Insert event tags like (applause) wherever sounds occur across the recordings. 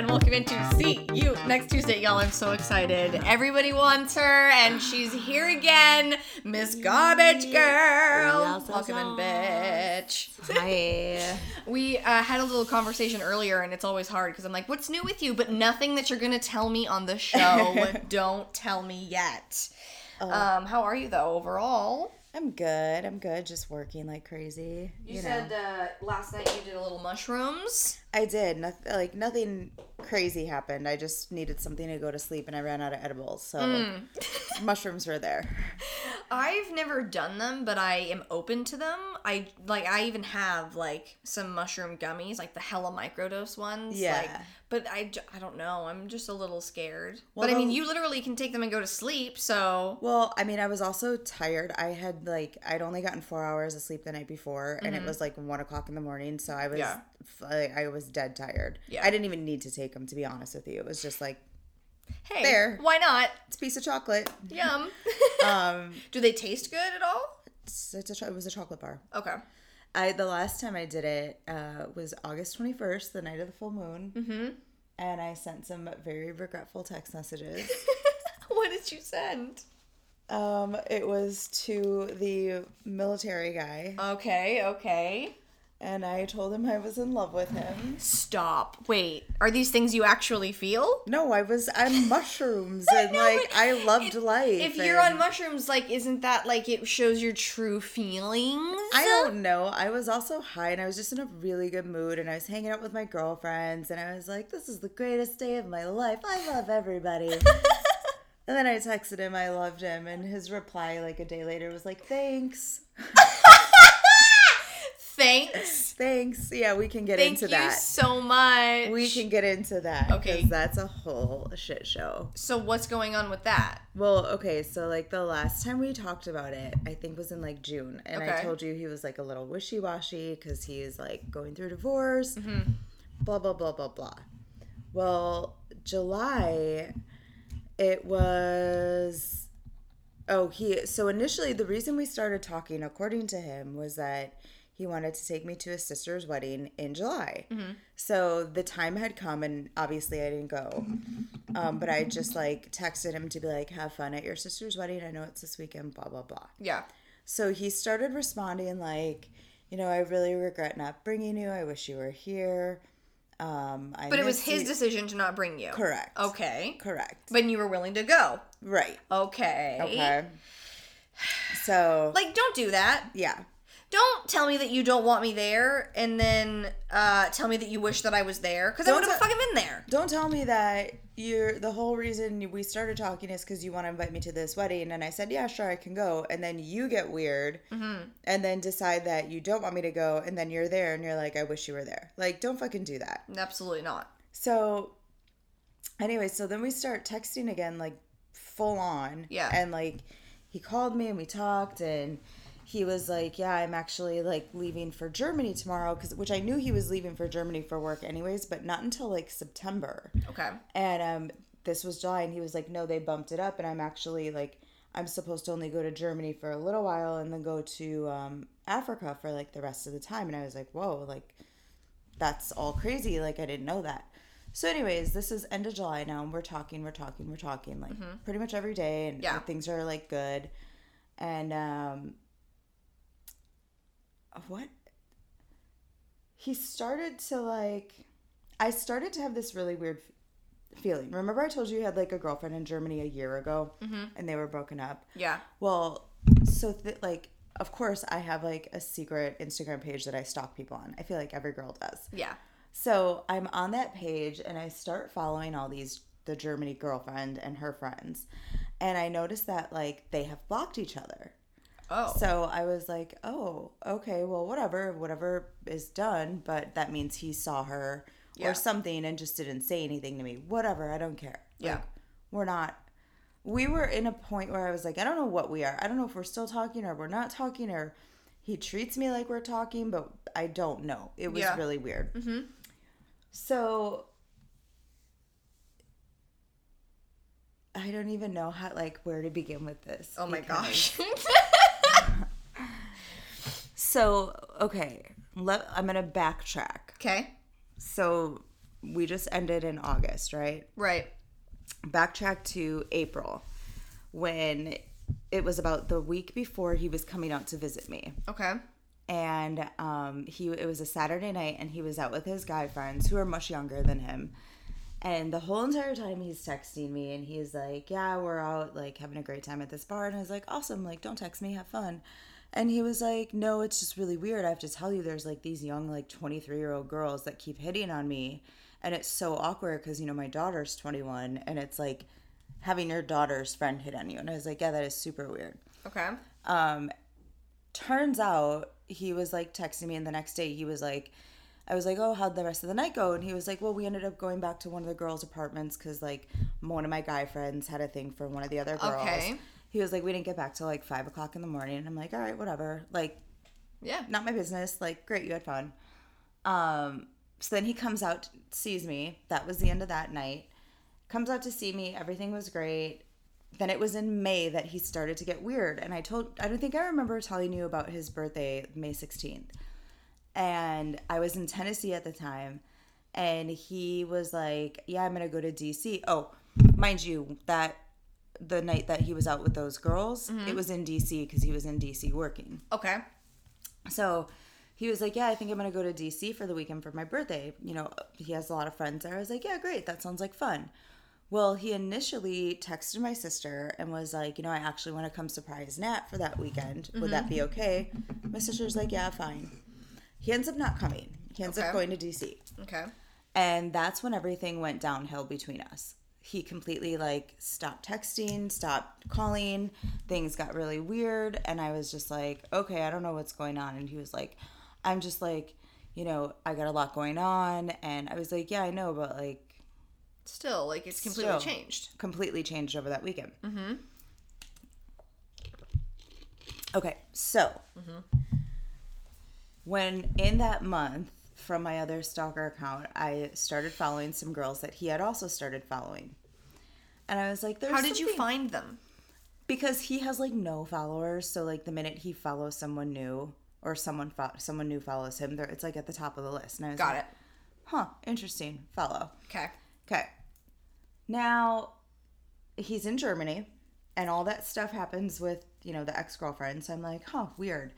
and welcome into See You next Tuesday, y'all. I'm so excited. Everybody wants her, and she's here again, Miss Garbage Girl. Welcome in, bitch. Hi. (laughs) We uh, had a little conversation earlier, and it's always hard because I'm like, "What's new with you?" But nothing that you're gonna tell me on the show. (laughs) Don't tell me yet. Um, how are you though overall? I'm good. I'm good. Just working like crazy. You, know. said uh, last night you did a little mushrooms. I did. Nothing like nothing crazy happened. I just needed something to go to sleep, and I ran out of edibles. So Mm. (laughs) mushrooms were there. I've never done them, but I am open to them. I like I even have like some mushroom gummies, like the hella microdose ones. Yeah. Like, but I don't know. I'm just a little scared. Well, but I mean, you literally can take them and go to sleep. So Well, I mean, I was also tired. I had like I'd only gotten four hours of sleep the night before, and it was like one o'clock in the morning. So I was, Mm-hmm. Yeah. Like, I was dead tired. Yeah. I didn't even need to take them to be honest with you. It was just like hey, There. why not? it's a piece of chocolate. Yum. (laughs) Um, (laughs) Do they taste good at all? it's, it's a, it was a chocolate bar. Okay. I the last time I did it uh, was August twenty first, the night of the full moon, Mm-hmm. and I sent some very regretful text messages. (laughs) what did you send? um, it was to the military guy, Okay. Okay. And I told him I was in love with him. Stop. Wait. Are these things you actually feel? No, I was. I'm (laughs) mushrooms, and know, like I loved if- life. If you're on mushrooms, like, isn't that like it shows your true feelings? I don't know. I was also high and I was just in a really good mood and I was hanging out with my girlfriends and I was like, this is the greatest day of my life. I love everybody. (laughs) and then I texted him, I loved him. And his reply, like a day later, was like, thanks. (laughs) Thanks. Thanks. Yeah, we can get into that. Thank into you that. so much. We can get into that. Okay. That's a whole shit show. So what's going on with that? Well, okay, so like the last time we talked about it, I think was in like June, and I told you he was like a little wishy washy because he's like going through divorce, Mm-hmm. blah blah blah blah blah. Well, July, it was. Oh, he. So initially, the reason we started talking, according to him, was that he wanted to take me to his sister's wedding in July. Mm-hmm. So the time had come, and obviously I didn't go. Um, but I just like texted him to be like, "Have fun at your sister's wedding. I know it's this weekend." Blah blah blah. Yeah. So he started responding like, "You know, I really regret not bringing you. I wish you were here." Um, I But it was his you." decision to not bring you. Correct. Okay. Correct. But you were willing to go. Right. Okay. Okay. So Like, don't do that. yeah. Don't tell me that you don't want me there, and then uh, tell me that you wish that I was there, because I Don't would have te- fucking been there. Don't tell me that you're the whole reason we started talking is because you want to invite me to this wedding, and I said, yeah, sure, I can go, and then you get weird, and then decide that you don't want me to go, and then you're there, and you're like, I wish you were there. Like, don't fucking do that. Absolutely not. So, anyway, so then we start texting again, like full on. Yeah. And like, he called me and we talked, and he was like, "Yeah, I'm actually like leaving for Germany tomorrow," because which I knew he was leaving for Germany for work anyways, but not until like September. Okay. And um, this was July, and he was like, "No, they bumped it up, and I'm actually like." I'm supposed to only go to Germany for a little while and then go to um, Africa for like the rest of the time. And I was like, whoa, like that's all crazy. Like I didn't know that. So, anyways, this is end of July now, and we're talking, we're talking, we're talking, like pretty much every day, and Yeah. things are like good. And um, what? He started to like. I started to have this really weird feeling. Remember, I told you you had like a girlfriend in Germany a year ago, mm-hmm. and they were broken up. Yeah. Well, so th- like, of course, I have like a secret Instagram page that I stalk people on. I feel like every girl does. Yeah. So I'm on that page and I start following all these the Germany girlfriend and her friends. And I notice that like they have blocked each other. Oh. So I was like, "Oh, okay, well whatever, whatever is done, but that means he saw her Yeah. or something and just didn't say anything to me. Whatever, I don't care." Yeah. Like, we're not we were in a point where I was like, I don't know what we are. I don't know if we're still talking or we're not talking or he treats me like we're talking, but I don't know. It was Yeah. really weird. Mm-hmm. So I don't even know how like where to begin with this. oh my gosh. (laughs) So okay, let, I'm gonna backtrack. okay. So we just ended in August, right? Right. Backtrack to April when it was about the week before he was coming out to visit me. Okay. And um, he it was a Saturday night and he was out with his guy friends who are much younger than him. And the whole entire time he's texting me and he's like, Yeah, we're out like having a great time at this bar. And I was like, Awesome, like don't text me, have fun. And he was like, No, it's just really weird. I have to tell you, there's like these young, like 23 year old girls that keep hitting on me. And it's so awkward because, you know, my daughter's 21 and it's like having your daughter's friend hit on you. And I was like, Yeah, that is super weird. Okay. Um, turns out he was like texting me, and the next day he was like, I was like, oh, how'd the rest of the night go? And he was like, well, we ended up going back to one of the girls' apartments because like one of my guy friends had a thing for one of the other girls. Okay. He was like, we didn't get back till like five o'clock in the morning. And I'm like, all right, whatever. Like, Yeah. not my business. Like, great, you had fun. Um, so then he comes out, sees me. That was the end of that night. Comes out to see me. Everything was great. Then it was in May that he started to get weird. And I told, I don't think I remember telling you about his birthday, May 16th. And I was in Tennessee at the time. And he was like, yeah, I'm going to go to DC. Oh, mind you, that the night that he was out with those girls, it mm-hmm. was in DC because he was in DC working. Okay. So he was like, Yeah, I think I'm going to go to DC for the weekend for my birthday. You know, he has a lot of friends there. I was like, Yeah, great. That sounds like fun. Well, he initially texted my sister and was like, You know, I actually want to come surprise Nat for that weekend. Would that be mm-hmm. okay? My sister's like, Yeah, fine. He ends up not coming. He ends Okay. up going to DC. Okay. And that's when everything went downhill between us. He completely like stopped texting, stopped calling. Things got really weird. And I was just like, okay, I don't know what's going on. And he was like, I'm just like, you know, I got a lot going on. And I was like, yeah, I know, but like Still, like it's completely Still. changed. completely changed over that weekend. Mm-hmm. Okay, so when in that month from my other stalker account, I started following some girls that he had also started following, and I was like, "There's How did you find them? Because he has like no followers, so like the minute he follows someone new or someone fo- someone new follows him, there it's like at the top of the list. And I was Got like, it. Huh, interesting. Follow. Okay. Okay. Now, he's in Germany, and all that stuff happens with, you know, the ex girlfriend. So I'm like, huh, weird.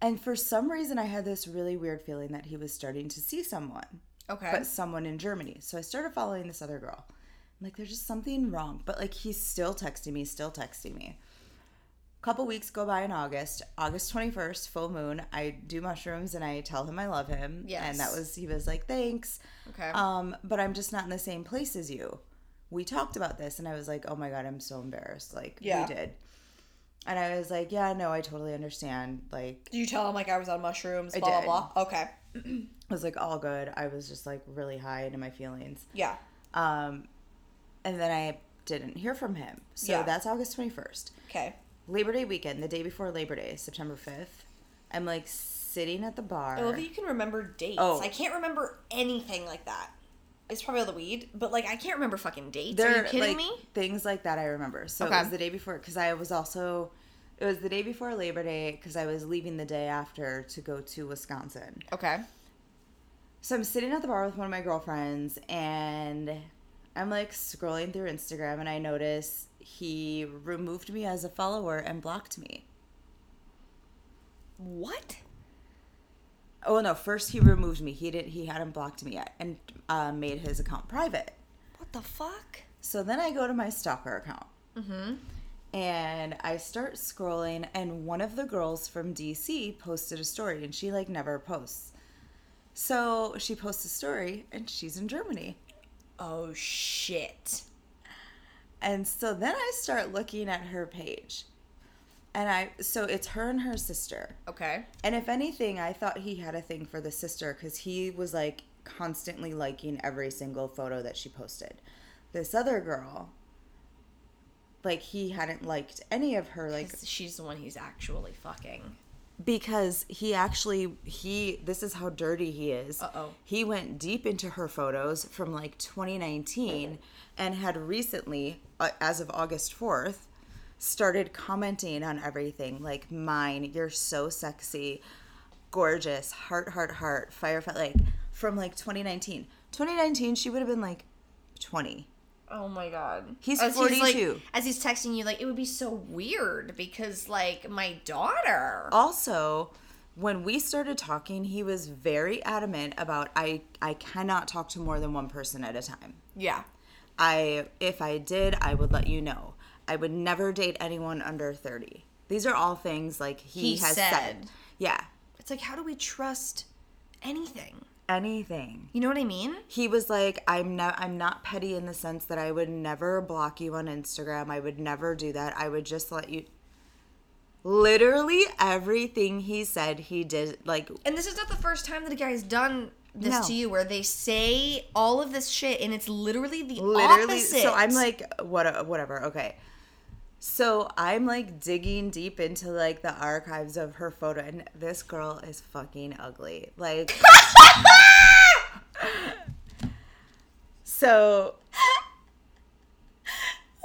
And for some reason, I had this really weird feeling that he was starting to see someone, Okay. but someone in Germany. So I started following this other girl. Like, there's just something wrong. But like, he's still texting me, still texting me. Couple weeks go by in August. August 21st, full moon. I do mushrooms and I tell him I love him. Yes. And that was, he was like, thanks. okay. Um, but I'm just not in the same place as you. We talked about this, and I was like, oh my god, I'm so embarrassed. Like, Yeah. we did. And I was like, yeah, no, I totally understand. Like, Did you tell him like I was on mushrooms? I Blah did. blah blah. Okay. I was like, all good. I was just like really high into my feelings. Yeah. Um, and then I didn't hear from him. So Yeah. that's August 21st. Okay. Labor Day weekend, the day before Labor Day, September 5th. I'm like sitting at the bar. I love that you can remember dates. Oh. I can't remember anything like that. It's probably all the weed, but like I can't remember fucking dates. There Are you kidding like, me? Things like that I remember. So Okay. it was the day before because I was also it was the day before Labor Day because I was leaving the day after to go to Wisconsin. Okay. So I'm sitting at the bar with one of my girlfriends and I'm like scrolling through Instagram and I notice he removed me as a follower and blocked me. What? Oh no! First he removed me. He didn't. He hadn't blocked me yet, and uh, made his account private. What the fuck? So then I go to my stalker account. Mm-hmm. And I start scrolling, and one of the girls from DC posted a story, and she like never posts. So she posts a story, and she's in Germany. Oh shit. And so then I start looking at her page. And I, so it's her and her sister. Okay. And if anything, I thought he had a thing for the sister because he was like constantly liking every single photo that she posted. This other girl, like he hadn't liked any of her, like she's the one he's actually fucking. Because he actually he this is how dirty he is. Uh-oh. He went deep into her photos from like 2019 and had recently, uh, as of August 4th, started commenting on everything like mine. You're so sexy, gorgeous, heart, heart, heart, firefly. Like from like 2019. 2019, she would have been like 20. Oh my god. He's like- 42. as he's texting you, like, it would be so weird because, like, my daughter. Also, when we started talking, he was very adamant about I I cannot talk to more than one person at a time. Yeah. I if I did, I would let you know. I would never date anyone under 30. These are all things like he, He has said. said. Yeah. It's like, how do we trust anything? Anything. You know what I mean? He was like, I'm not I'm not petty in the sense that I would never block you on Instagram. I would never do that. I would just let you literally everything he said he did like And this is not the first time that a guy's done this No. to you where they say all of this shit and it's literally the literally opposite. so i'm like what whatever okay so i'm like digging deep into like the archives of her photo and this girl is fucking ugly like so (laughs)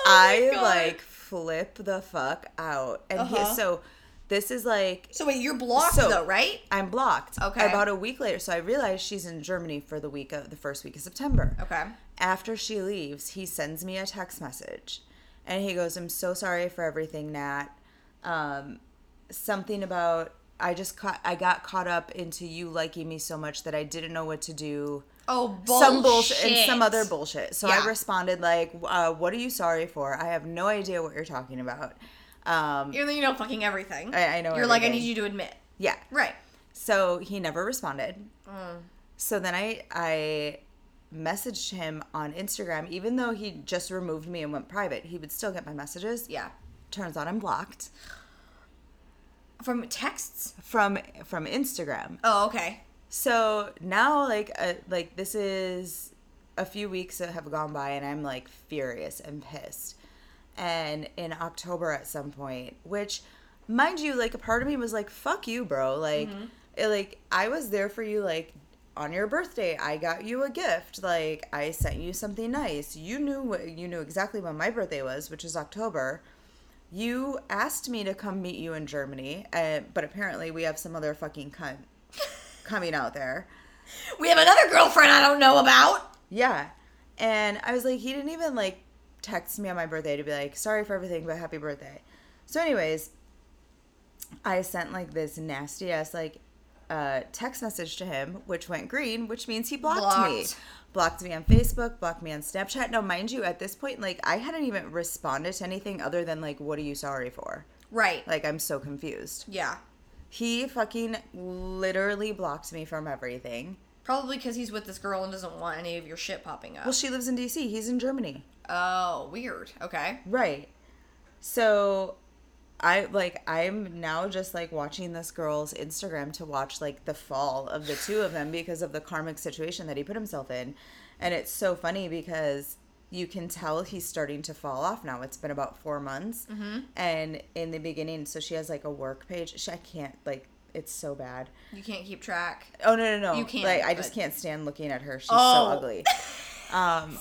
i Oh God. like flip the fuck out and Uh-huh. he, so this is like So wait, you're blocked So- though, right? i'm blocked Okay. about a week later so i realized she's in germany for the week of the first week of september Okay. after she leaves, he sends me a text message and he goes, I'm so sorry for everything, Nat. Um, something about I just caught I got caught up into you liking me so much that I didn't know what to do. Oh, bullshit. Some bullshit and some other bullshit. So Yeah. I responded like, uh, "What are you sorry for? I have no idea what you're talking about." Um, you know fucking everything. I- I know You're like, I need you to admit. yeah. Right. So he never responded. Mm. So then I I messaged him on Instagram, even though he just removed me and went private. He would still get my messages. Yeah. Turns out I'm blocked From texts? from from Instagram. Oh, okay. So now like uh, like this is a few weeks that have gone by and I'm like furious and pissed. And in October at some point, which mind you, like a part of me was like, fuck you, bro. Like it, like I was there for you like on your birthday. I got you a gift. Like I sent you something nice. You knew what you knew exactly when my birthday was, which is October. You asked me to come meet you in Germany, uh, but apparently we have some other fucking cunt (laughs) coming out there. We have another girlfriend I don't know about. Yeah. And I was like, he didn't even like text me on my birthday to be like, sorry for everything, but happy birthday. So, anyways, I sent like this nasty ass like uh, text message to him, which went green, which means he blocked, me. Blocked. Blocked me on Facebook, blocked me on Snapchat. Now, mind you, at this point, like I hadn't even responded to anything other than like, what are you sorry for? Right. Like, I'm so confused. yeah. He fucking literally blocked me from everything. Probably because he's with this girl and doesn't want any of your shit popping up. Well, she lives in DC. He's in Germany. oh, weird. Okay. Right. So I like I'm now just like watching this girl's Instagram to watch like the fall of the two of them because of the karmic situation that he put himself in. And it's so funny because you can tell he's starting to fall off now. It's been about 4 months. And in the beginning, so she has like a work page. She, I can't like it's so bad. You can't keep track. Oh no no no! You can't, Like I just but- can't stand looking at her. She's Oh. so ugly. (laughs) Um,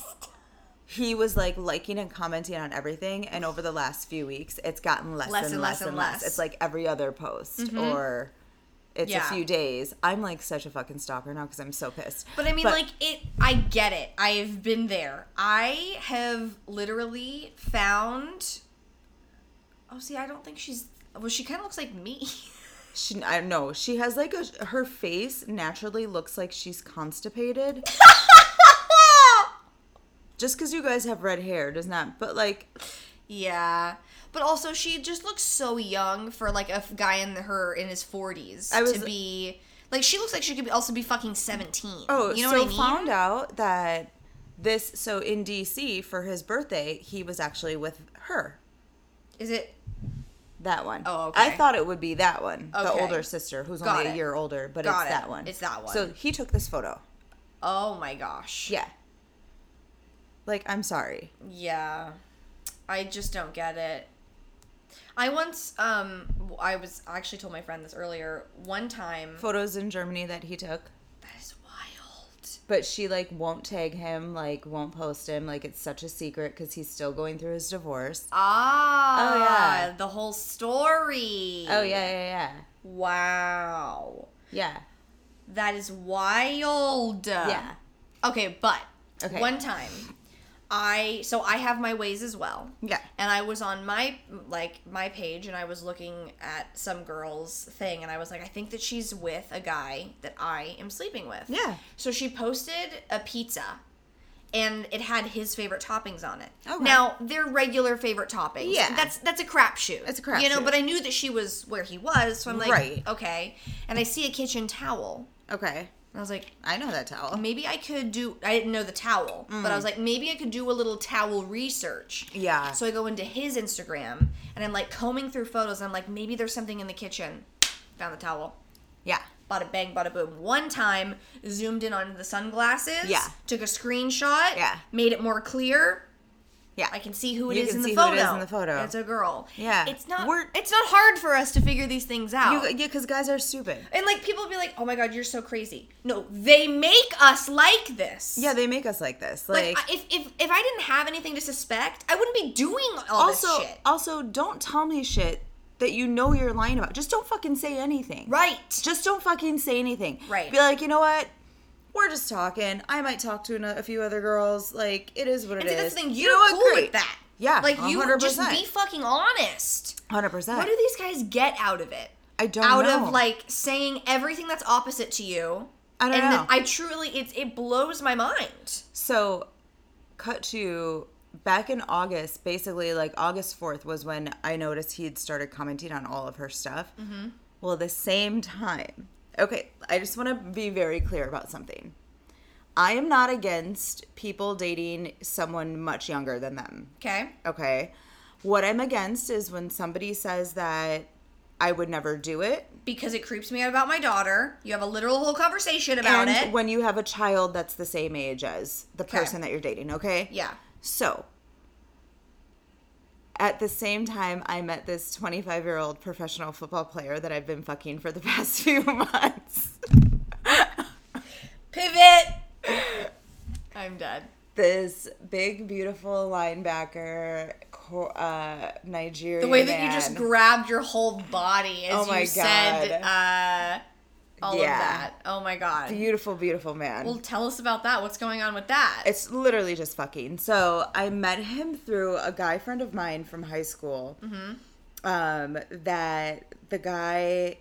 he was like liking and commenting on everything, and over the last few weeks, it's gotten less, and less, and less. It's like every other post, mm-hmm. or it's Yeah. a few days. I'm like such a fucking stalker now because I'm so pissed. But I mean, But- like it. I get it. I've been there. I have literally found. Oh, see, I don't think she's. Well, she kind of looks like me. (laughs) She, I know she has like a her face naturally looks like she's constipated. (laughs) Just because you guys have red hair does not, but like yeah, but also she just looks so young for like a guy in her in his forties to be. Like she looks like she could be, also be fucking seventeen. Oh, you know so what I mean? found out that this so in DC for his birthday he was actually with her. Is it? That one. Oh, okay. I thought it would be that one, the older sister who's Got only a year older, but Got it's it. that one. It's that one. So he took this photo. Oh my gosh. Yeah. Like I'm sorry. Yeah. I just don't get it. I once um I was I actually told my friend this earlier. One time Photos in Germany that he took, that is wild. but she like won't tag him, like won't post him, like it's such a secret because he's still going through his divorce. Ah, Oh, yeah. the whole story. Oh yeah, yeah, yeah, Wow. yeah. That is wild. Yeah. Okay, but Okay. one time, I so I have my ways as well. Yeah. And I was on my like my page and I was looking at some girl's thing and I was like, I think that she's with a guy that I am sleeping with. Yeah. So she posted a pizza and it had his favorite toppings on it. Oh, okay. Now, they're regular favorite toppings. Yeah. That's that's a crapshoot. It's a crapshoot. You know, crapshoot. but I knew that she was where he was, so I'm like, Right. okay. And I see a kitchen towel. Okay. I was like, I know that towel. maybe I could do. I didn't know the towel, but I was mm. like, maybe I could do a little towel research. Yeah. So I go into his Instagram and I'm like combing through photos. And I'm like, maybe there's something in the kitchen. Found the towel. Yeah. Bada bang, bada boom. One time, zoomed in on the sunglasses. Yeah. Took a screenshot. Yeah. Made it more clear. Yeah. I can see who it You is can in the see photo. who it is in the photo. It's a girl. Yeah. It's not. We're- it's not hard for us to figure these things out. You, yeah, because guys are stupid. and like people be like, "Oh my god, you're so crazy." No, they make us like this. Yeah, they make us like this. Like, Like, I- if, if if I didn't have anything to suspect, I wouldn't be doing all also, this shit. also, don't tell me shit that you know you're lying about. Just don't fucking say anything. Right. Just don't fucking say anything. Right. Be like, you know what? We're just talking. I might talk to a few other girls. Like, it is what it And is. that's the thing. You You're what? cool Great. with that. Yeah, Like you 100%. just be fucking honest. Hundred percent. What do these guys get out of it? I don't out know. of like saying everything that's opposite to you. I don't and know. I truly, it it blows my mind. So, cut to back in August, basically like August 4th was when I noticed he'd started commenting on all of her stuff. Mm-hmm. Well, at the same time, okay, I just want to be very clear about something. I am not against people dating someone much younger than them. Okay. Okay. What I'm against is when somebody says that I would never do it. Because it creeps me out about my daughter. You have a literal whole conversation about and it. when you have a child that's the same age as the Okay. person that you're dating, okay? yeah. So, at the same time, I met this 25 year old professional football player that I've been fucking for the (laughs) past few months. Pivot. I'm dead. This big, beautiful linebacker, uh, Nigerian. The way that you just grabbed your whole body as Oh you said uh, all of Yeah. that. Oh my god. beautiful, beautiful man. Well, tell us about that. What's going on with that? It's literally just fucking. So I met him through a guy friend of mine from high school. Um, that the guy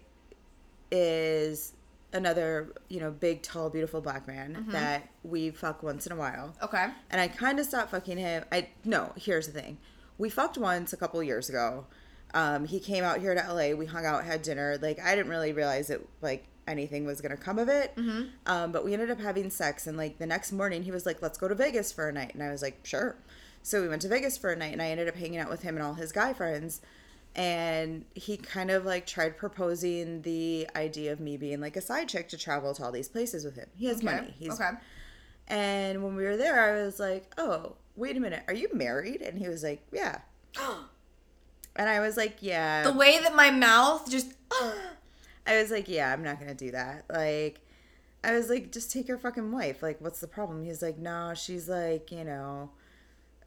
is another, you know, big, tall, beautiful black man that we fuck once in a while. okay. And I kind of stopped fucking him. I no. Here's the thing: we fucked once a couple years ago. Um, he came out here to LA. We hung out, had dinner. Like I didn't really realize it. Like anything was gonna come of it. Um, but we ended up having sex, and like the next morning, he was like, "Let's go to Vegas for a night," and I was like, "Sure." So we went to Vegas for a night, and I ended up hanging out with him and all his guy friends. And he kind of like tried proposing the idea of me being like a side chick to travel to all these places with him. He has Okay. money. He's okay. and when we were there, I was like, "Oh, wait a minute, are you married?" And he was like, "Yeah." (gasps) (gasps) and I was like, "Yeah." The way that my mouth just (gasps) I was like, "Yeah, I'm not gonna do that." Like, I was like, "Just take your fucking wife. Like, what's the problem?" He's like, "No, she's like, you know."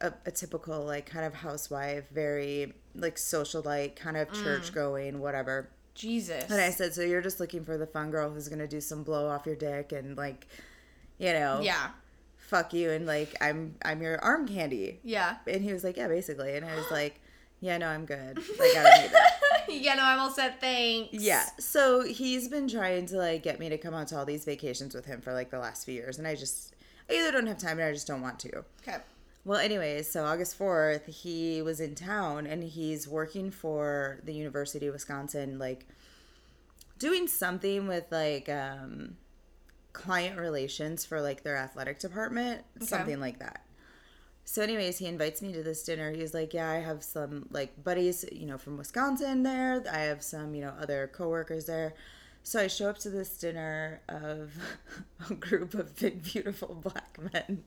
A, a typical like kind of housewife, very like socialite, kind of mm. church going, whatever. Jesus. And I said, "So you're just looking for the fun girl who's gonna do some blow off your dick and like, you know, yeah. fuck you and like I'm I'm your arm candy." Yeah. And he was like, "Yeah, basically." And I was (gasps) like, "Yeah, no, I'm good. Like, (laughs) I don't need that." yeah, no, I'm all set. Thanks. Yeah. So he's been trying to like get me to come out to all these vacations with him for like the last few years, and I just I either don't have time or I just don't want to. Okay. Well, anyways, so August 4th, he was in town and he's working for the University of Wisconsin, like doing something with like um, client relations for like their athletic department, something like that. So, anyways, he invites me to this dinner. He's like, Yeah, I have some like buddies, you know, from Wisconsin there. I have some, you know, other coworkers there. So I show up to this dinner of (laughs) a group of big, beautiful black men.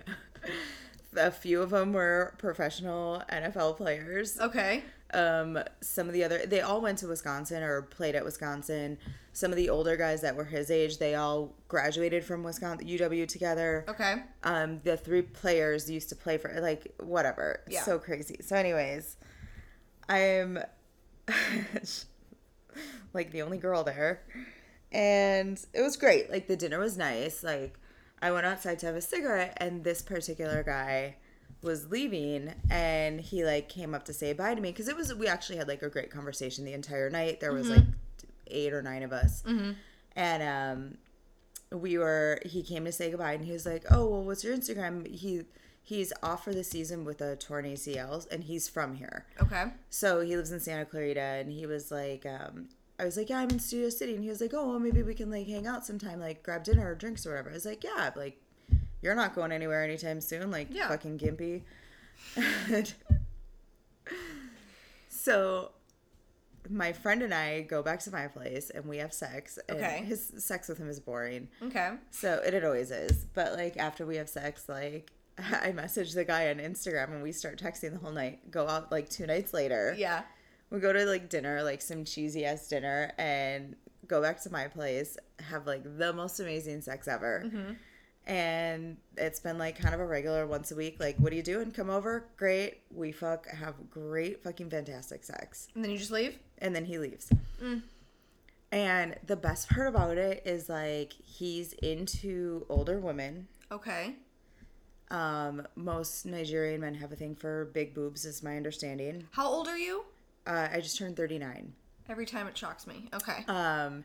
(laughs) a few of them were professional NFL players. Okay. Um, some of the other, they all went to Wisconsin or played at Wisconsin. Some of the older guys that were his age, they all graduated from Wisconsin UW together. Okay. Um, the three players used to play for like whatever. Yeah. So crazy. So, anyways, I'm (laughs) like the only girl there, and it was great. Like the dinner was nice. Like I went outside to have a cigarette, and this particular guy was leaving, and he like came up to say bye to me because it was we actually had like a great conversation the entire night. There was like eight or nine of us, and um, we were. He came to say goodbye, and he was like, "Oh well, what's your Instagram?" He he's off for the season with a torn ACL, and he's from here. Okay. So he lives in Santa Clarita, and he was like, um, I was like, yeah, I'm in Studio City, and he was like, oh, well, maybe we can like hang out sometime, like grab dinner or drinks or whatever. I was like, yeah, like you're not going anywhere anytime soon, like Yeah. fucking gimpy. (laughs) So my friend and I go back to my place, and we have sex. And Okay. His sex with him is boring. Okay. So it, it always is. But like after we have sex, like (laughs) I message the guy on Instagram and we start texting the whole night. Go out like two nights later. Yeah. We go to like dinner, like some cheesy ass dinner, and go back to my place, have like the most amazing sex ever. Mm-hmm. And it's been like kind of a regular once a week. Like, what are you doing? Come over. Great. We fuck, have great fucking fantastic sex And then you just leave? And then he leaves. And the best part about it is like he's into older women. Okay. Um, most Nigerian men have a thing for big boobs, is my understanding. How old are you? Uh, I just turned thirty nine. Every time it shocks me. Okay. Um,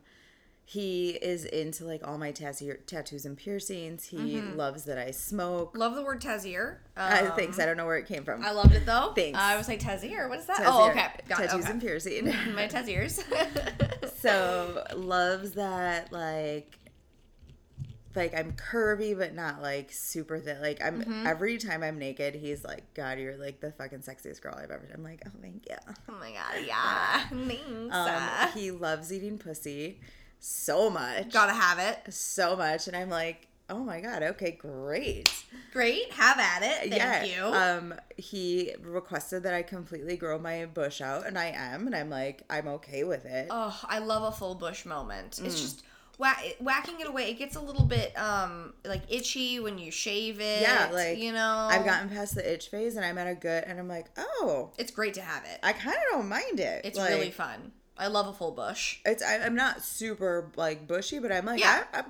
he is into like all my tattoo- tattoos and piercings. He loves that I smoke. Love the word Tazier. Uh, Um, thanks. I don't know where it came from. I loved it though. Thanks. I was like Tazier. What is that? Oh, okay. Got tattoos Okay. and piercing. (laughs) My Taziers. (laughs) so loves that like like I'm curvy but not like super thin. Like I'm Mm-hmm. every time I'm naked, he's like, God, you're like the fucking sexiest girl I've ever. I'm like, oh thank you. oh my god, yeah. (laughs) Thanks. Um, he loves eating pussy so much, Gotta have it. so much, and I'm like, oh my god, okay, great. Great. Have at it. Thank yeah. you. Um, he requested that I completely grow my bush out, and I am, and I'm like, I'm okay with it. oh, I love a full bush moment. Mm. It's just whack, whacking it away. It gets a little bit um like itchy when you shave it. Yeah, like, you know. I've gotten past the itch phase, and I'm at a good, and I'm like, oh, It's great to have it. I kind of don't mind it. It's Like, really fun. I love a full bush. It's I, I'm not super like bushy, but I'm like, Yeah. I, I'm,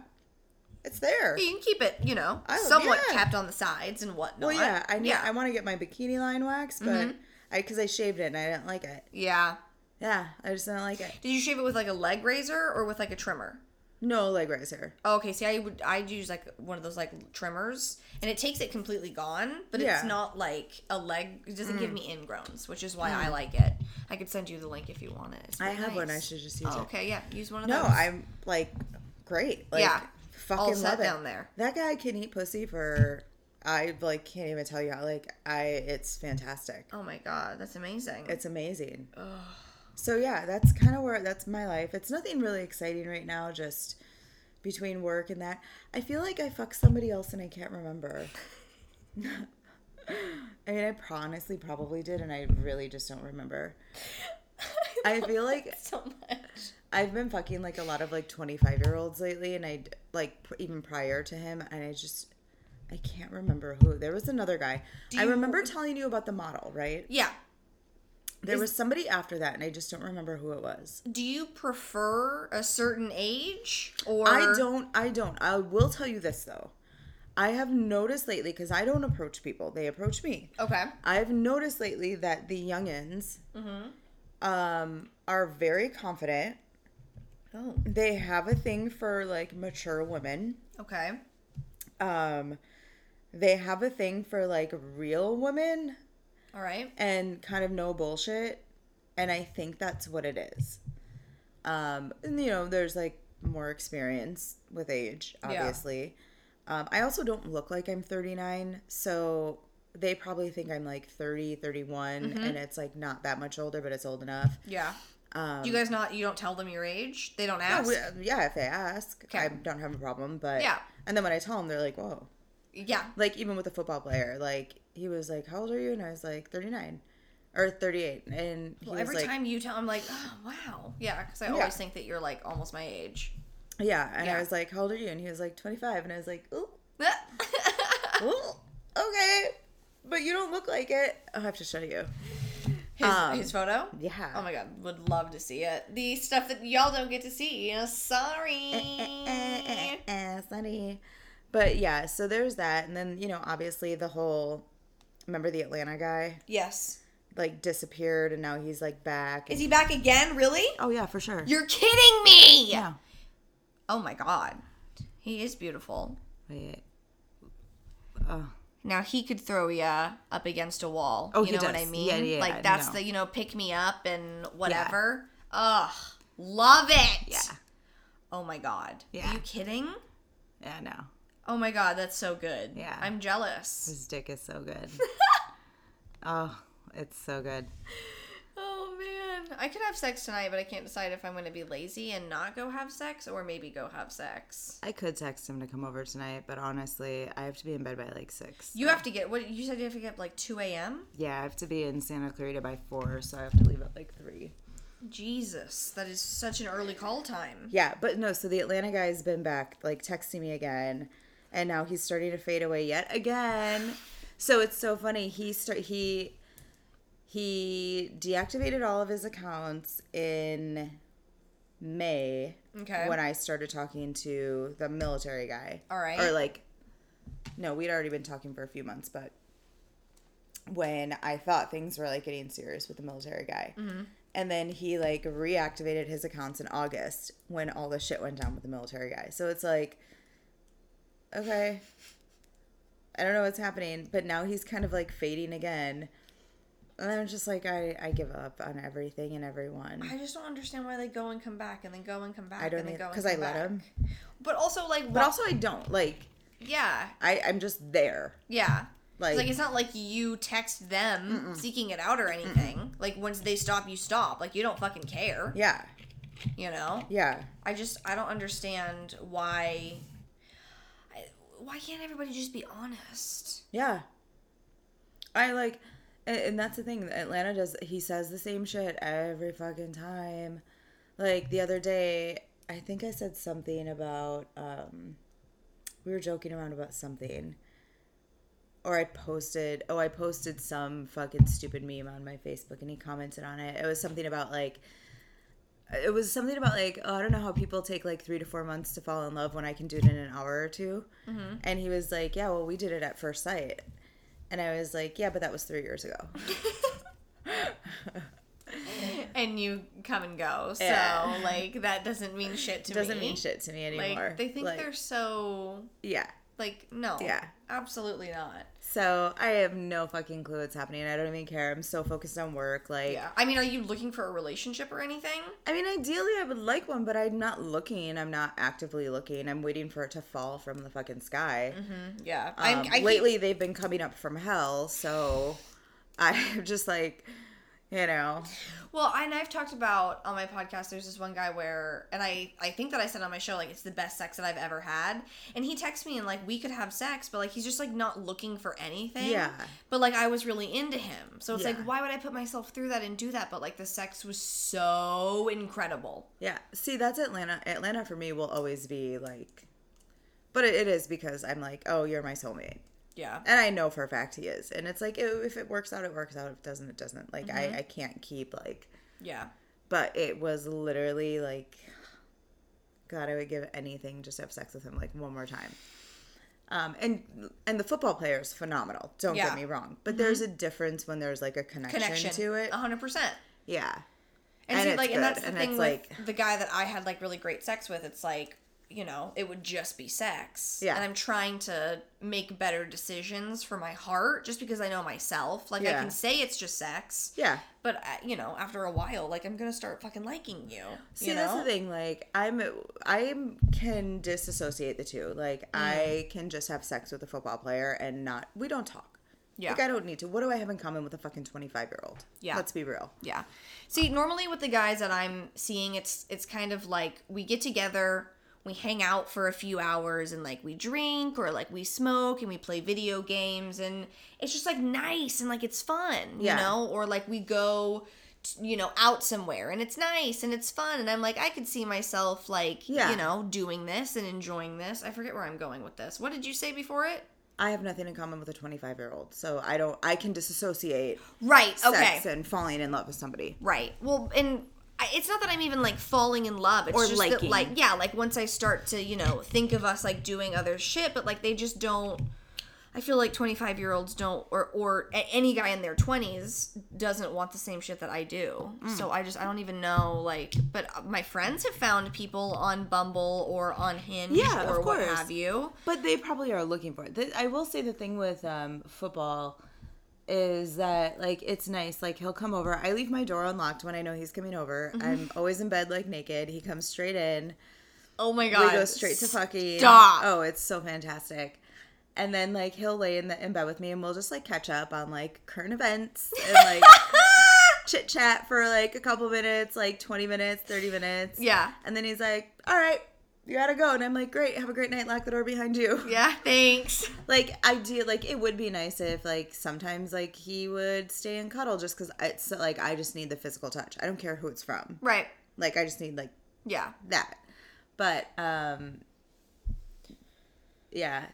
it's there. You can keep it, you know, I- somewhat yeah. kept on the sides and whatnot. Well, yeah, I need, yeah. Mm-hmm. I want to get my bikini line waxed, but I because I shaved it and I didn't like it. yeah. Yeah, I just didn't like it. Did you shave it with like a leg razor or with like a trimmer? No leg razor. Oh, okay, see, I would I'd use like one of those like trimmers, and it takes it completely gone, but it's Yeah. Mm. not like a leg. It doesn't give me ingrowns, which is why I like it. I could send you the link if you want it. I have one. I should just use Oh, it. okay, yeah, use one of No, those. No, I'm like great. Like, Yeah. fucking love it. down there. That guy can eat pussy for. I like can't even tell you how. Like I, it's fantastic. Oh my god, that's amazing. It's amazing. So yeah, that's kind of where that's my life. It's nothing really exciting right now. Just between work and that, I feel like I fucked somebody else and I can't remember. (laughs) I mean, I honestly probably did, and I really just don't remember. (laughs) I feel like so much. I've been fucking like a lot of like 25 year olds lately, and I like pr- even prior to him, and I just I can't remember who. There was another guy. Do I you- remember telling you about the model, right? Yeah. There Is- was somebody after that, and I just don't remember who it was. Do you prefer a certain age or I don't. I don't. I will tell you this though. I have noticed lately because I don't approach people; they approach me. Okay. I've noticed lately that the youngins um, are very confident. Oh. They have a thing for like mature women. Okay. Um, they have a thing for like real women All right. and kind of no bullshit. And I think that's what it is. Um, and you know, there's like more experience with age, Yeah. obviously. Um, I also don't look like I'm 39, so they probably think I'm like 30, 31, Mm-hmm. and it's like not that much older, but it's old enough. Yeah. Um, you guys not? You don't tell them your age. They don't yeah, ask. we- yeah, if they ask, Okay. I don't have a problem. But Yeah. and then when I tell them, they're like, "Whoa!" yeah. Like even with a football player, like he was like, "How old are you?" And I was like, "39." Or 38, and he Well, every like, time you tell, I'm like, oh wow, yeah, because I Yeah. always think that you're like almost my age. Yeah, and Yeah. I was like, "How old are you?" And he was like, "25," and I was like, "Ooh, (laughs) ooh, okay, but you don't look like it." I'll have to show you. Um, his photo. Yeah. Oh my god, would love to see it. The stuff that y'all don't get to see. Sorry. Eh, eh, eh, eh, eh, sorry. But yeah, so there's that, and then you know, obviously the whole. Remember the Atlanta guy Yes. like disappeared, and now he's like back. Is he back again? Really? Oh yeah, for sure. You're kidding me! yeah. Oh my god. He is beautiful. Wait. Oh. Now he could throw ya up against a wall. Oh, you he know what I mean? Yeah, yeah, Like that's no. the you know pick me up and whatever. Ugh, love it. Yeah. Oh my god. Yeah. Are you kidding? Yeah. No. Oh my god, that's so good. Yeah. I'm jealous. His dick is so good. (laughs) oh, it's so good. Oh man, I could have sex tonight, but I can't decide if I'm going to be lazy and not go have sex or maybe go have sex. I could text him to come over tonight, but honestly, I have to be in bed by like six. You have to get what you said. You have to get up like 2 a.m. Yeah, I have to be in Santa Clarita by four, so I have to leave at like three. Jesus, that is such an early call time. Yeah, but no, so the Atlanta guy's been back, like texting me again, and now he's starting to fade away yet again. So it's so funny. He start he he deactivated all of his accounts in May Okay. when I started talking to the military guy. All right. Or like no, we'd already been talking for a few months, but when I thought things were like getting serious with the military guy. Mm-hmm. And then he like reactivated his accounts in August when all the shit went down with the military guy. So it's like, okay, I don't know what's happening, but now he's kind of like fading again. And I'm just like, I, I give up on everything and everyone. I just don't understand why they go and come back and then go and come back I don't and then go because I let back. him, But also like, but also I don't like. yeah, I I'm just there. yeah. Like, Like, it's not like you text them seeking it out or anything. Like once they stop, you stop. Like you don't fucking care. yeah, You know. yeah. I just I don't understand why. Why can't everybody just be honest? Yeah. I like, and that's the thing. Atlanta does. He says the same shit every fucking time. Like the other day, I think I said something about. um We were joking around about something. Or I posted. Oh, I posted some fucking stupid meme on my Facebook, and he commented on it. It was something about like. It was something about like oh, I don't know how people take like three to four months to fall in love when I can do it in an hour or 2 mm-hmm. And he was like, "Yeah, well, we did it at first sight." And I was like, yeah, but that was three years ago. (laughs) and you come and go. So Yeah. like that doesn't mean shit to me. Doesn't mean shit to me anymore. Like they think Like, they're so yeah. Like no. Yeah. Absolutely not. So I have no fucking clue what's happening. I don't even care. I'm so focused on work. Like, Yeah. I mean, are you looking for a relationship or anything? I mean, ideally, I would like one, but I'm not looking. I'm not actively looking. I'm waiting for it to fall from the fucking sky. Yeah. Um, I'm, I keep- lately, they've been coming up from hell. So I'm (laughs) just like, you know, Well, and I've talked about on my podcast. There's this one guy where, and I, I think that I said on my show like it's the best sex that I've ever had. And he texts me and like we could have sex, but like he's just like not looking for anything. Yeah. But like I was really into him, so it's Yeah. like why would I put myself through that and do that? But like the sex was so incredible. Yeah. See, that's Atlanta. Atlanta for me will always be like, but it, it is because I'm like, oh, you're my soulmate. Yeah. And I know for a fact he is. And it's like, if it works out, it works out. If it doesn't, it doesn't. Like, Mm-hmm. I, I can't keep, like, Yeah. but it was literally like, God, I would give anything just to have sex with him, like, one more time. Um, and and the football player is phenomenal. Don't Yeah. get me wrong, but there's a difference when there's like a connection, Connection to it. A hundred percent. Yeah, And, And see, it's like, and that's the and thing like- the guy that I had like really great sex with. It's like, you know, it would just be sex. Yeah. And I'm trying to make better decisions for my heart just because I know myself. Like, I can say it's just sex, yeah. but, uh, you know, after a while, like, I'm going to start fucking liking you. See, you know? that's the thing. Like, I'm, I can disassociate the two. Like, Mm. I can just have sex with a football player and not. We don't talk. Yeah. Like, I don't need to. What do I have in common with a fucking twenty five year old? Yeah. Let's be real. Yeah. See, normally with the guys that I'm seeing, it's it's kind of like we get together, we hang out for a few hours, and like we drink or like we smoke and we play video games, and it's just like nice and like it's fun, you know. Or like we go, t- you know, out somewhere and it's nice and it's fun, and I'm like I could see myself like Yeah. you know doing this and enjoying this. I forget where I'm going with this. What did you say before it? I have nothing in common with a twenty five year old, so I don't. I can disassociate Right. Okay. sex and falling in love with somebody. Right. Well, and it's not that I'm even like falling in love. It's Or just that like yeah, like once I start to you know think of us like doing other shit, but like they just don't. I feel like 25 year olds don't, or or any guy in their 20s doesn't want the same shit that I do. Mm. So I just I don't even know like. But my friends have found people on Bumble or on Hinge Yeah, or what have you. But they probably are looking for it. I will say the thing with um, football is that like it's nice. Like he'll come over. I leave my door unlocked when I know he's coming over. Mm-hmm. I'm always in bed like naked. He comes straight in. Oh my god We go straight to fucking. Stop. Oh, it's so fantastic. And then like he'll lay in the in bed with me, and we'll just like catch up on like current events and like (laughs) chit chat for like a couple minutes, like twenty minutes, thirty minutes. Yeah. And then he's like, "All right, you gotta go," and I'm like, "Great, have a great night. Lock the door behind you." (laughs) Yeah, thanks. Like I do, like it would be nice if like sometimes like he would stay and cuddle just because it's like I just need the physical touch. I don't care who it's from. Right. Like I just need like Yeah. that. But um yeah.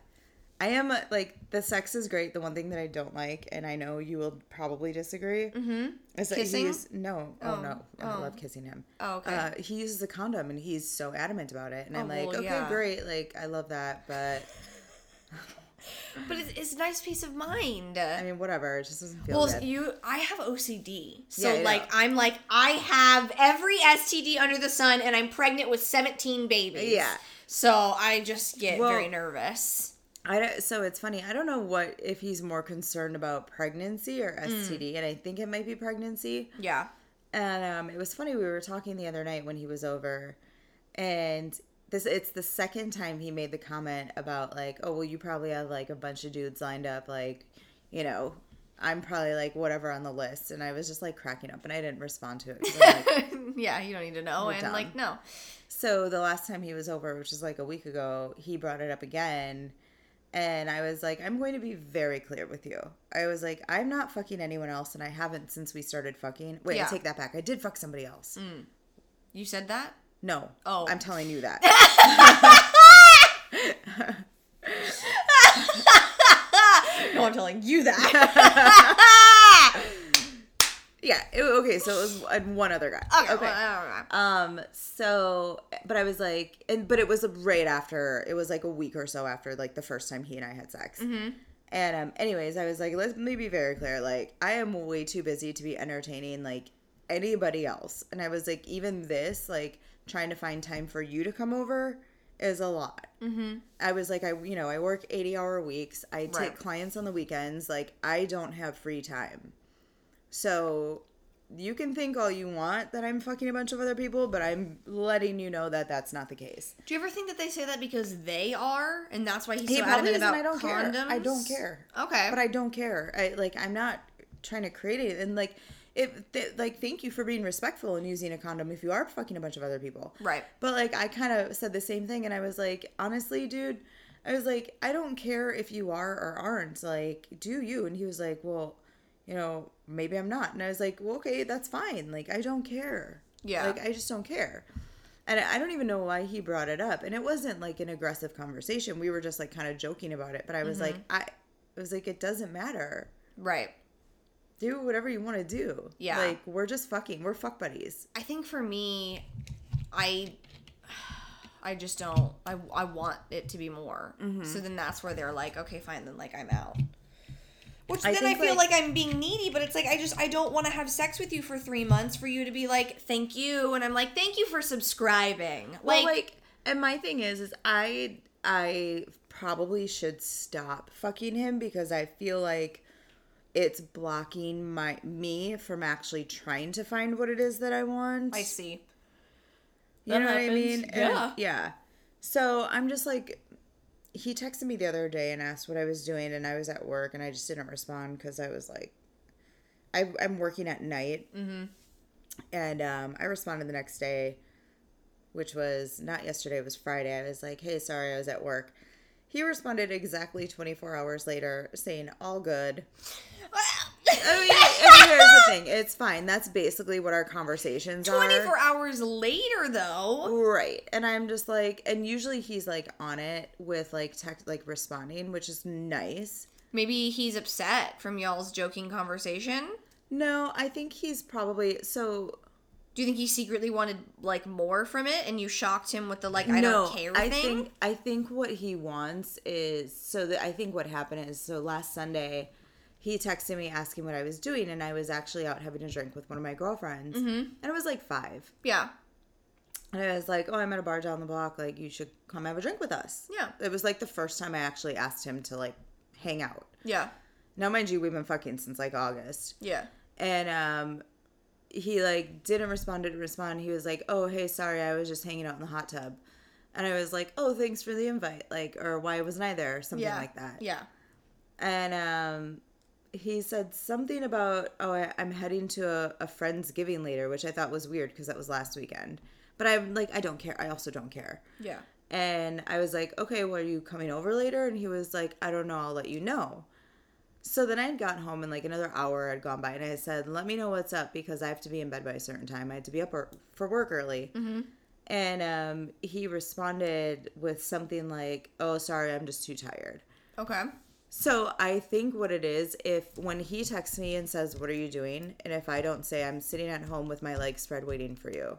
I am like the sex is great. The one thing that I don't like, and I know you will probably disagree, mm-hmm. is that Kissing? he's no, oh, Oh, no, I oh. love kissing him. Oh, okay. Uh, he uses a condom, and he's so adamant about it, and I'm Oh, like, well, okay, yeah. great, like I love that, but (laughs) But it's, it's a nice peace of mind. I mean, whatever, it just doesn't feel Well, good. you, I have OCD, so Yeah, like I'm like I have every STD under the sun, and I'm pregnant with 17 babies. Yeah. So I just get Well- very nervous. I don't, so it's funny. I don't know what if he's more concerned about pregnancy or Mm. STD, and I think it might be pregnancy. Yeah. And um, it was funny. We were talking the other night when he was over, and this it's the second time he made the comment about like, oh well, you probably have like a bunch of dudes lined up, like, you know, I'm probably like whatever on the list, and I was just like cracking up, and I didn't respond to it. Like, (laughs) yeah, you don't need to know, and dumb. like no. so the last time he was over, which is like a week ago, he brought it up again. And I was like, I'm going to be very clear with you. I was like, I'm not fucking anyone else, and I haven't since we started fucking. Wait, Yeah. I take that back. I did fuck somebody else. Mm. You said that. No. Oh. I'm telling you that. (laughs) (laughs) no, I'm telling you that. (laughs) yeah. it- okay, so it was (sighs) uh, one other guy. okay. well, Um. So, but I was like, and but it was right after. It was like a week or so after, like the first time he and I had sex. Mm-hmm. And um. Anyways, I was like, let me be very clear. Like, I am way too busy to be entertaining like anybody else. And I was like, even this, like, trying to find time for you to come over is a lot. Mm-hmm. I was like, I you know, I work eighty hour weeks. I take Right. clients on the weekends. Like, I don't have free time. So you can think all you want that I'm fucking a bunch of other people, but I'm letting you know that that's not the case. Do you ever think that they say that because they are, and that's why he's He so adamant about I don't condoms? care. I don't care. Okay. But I don't care. I like I'm not trying to create it and like if th- like thank you for being respectful and using a condom if you are fucking a bunch of other people. Right. But like I kind of said the same thing and I was like, honestly, dude, I was like, I don't care if you are or aren't. Like, do you? And he was like, well, you know, maybe I'm not. And I was like, well, okay, that's fine. Like, I don't care. Yeah. Like, I just don't care. And I don't even know why he brought it up. And it wasn't like an aggressive conversation. We were just like kind of joking about it. But I was like, Mm-hmm. I, it was like, it doesn't matter. Right. Do whatever you want to do. Yeah. Like, we're just fucking. We're fuck buddies. I think for me, I I just don't I, I want it to be more. Mm-hmm. So then that's where they're like, okay, fine, then like I'm out. Which I then I feel like- like, I'm being needy, but it's like I just I don't want to have sex with you for three months for you to be like, thank you, and I'm like, thank you for subscribing. Well, like, like, and my thing is, is I I probably should stop fucking him because I feel like it's blocking my me from actually trying to find what it is that I want. I see. You That know what I happens. mean? And- Yeah. yeah. So I'm just like, he texted me the other day and asked what I was doing, and I was at work, and I just didn't respond because I was like, I, I'm working at night, mm-hmm. and um, I responded the next day, which was not yesterday, it was Friday. I was like, hey, sorry, I was at work. He responded exactly 24 hours later, saying all good. I mean, I mean, here's the thing. It's fine. That's basically what our conversations are. 24 hours later though. Right. And I'm just like, and usually he's like on it with like tech, like responding, which is nice. Maybe he's upset from y'all's joking conversation. No, I think he's probably so. Do you think he secretly wanted like more from it and you shocked him with the like I don't care I thing? think I think what he wants is so that I think what happened is so last Sunday he texted me asking what I was doing and I was actually out having a drink with one of my girlfriends Mm-hmm. and it was like five yeah. and I was like oh I'm at a bar down the block like you should come have a drink with us Yeah. it was like the first time I actually asked him to like hang out Yeah. now mind you we've been fucking since like August Yeah. and um he like didn't respond didn't respond he was like oh hey sorry i was just hanging out in the hot tub and i was like oh thanks for the invite like or why wasn't i there or something Yeah. like that Yeah. and um he said something about oh I, i'm heading to a, a friend's giving later which i thought was weird because that was last weekend but i'm like i don't care i also don't care Yeah. and I was like, okay, well, are you coming over later? And he was like, I don't know, I'll let you know. So then I had gotten home and like another hour had gone by, and I said, let me know what's up because I have to be in bed by a certain time. I had to be up or- for work early. And um, he responded with something like, oh, sorry, I'm just too tired. Okay. So I think what it is, if when he texts me and says, What are you doing? And if I don't say, I'm sitting at home with my legs spread waiting for you,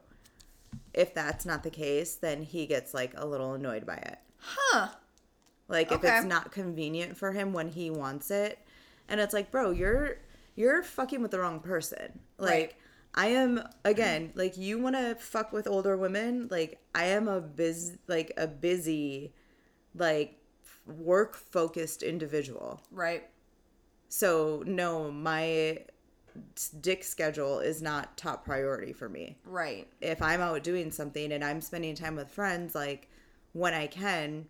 if that's not the case, then he gets like a little annoyed by it. Huh. Like if it's not convenient for him when he wants it. And it's like, bro, you're you're fucking with the wrong person. Like Right. I am again, like you want to fuck with older women, like I am a biz like a busy like work focused individual. Right. So no, my dick schedule is not top priority for me. Right. If I'm out doing something and I'm spending time with friends, like when I can,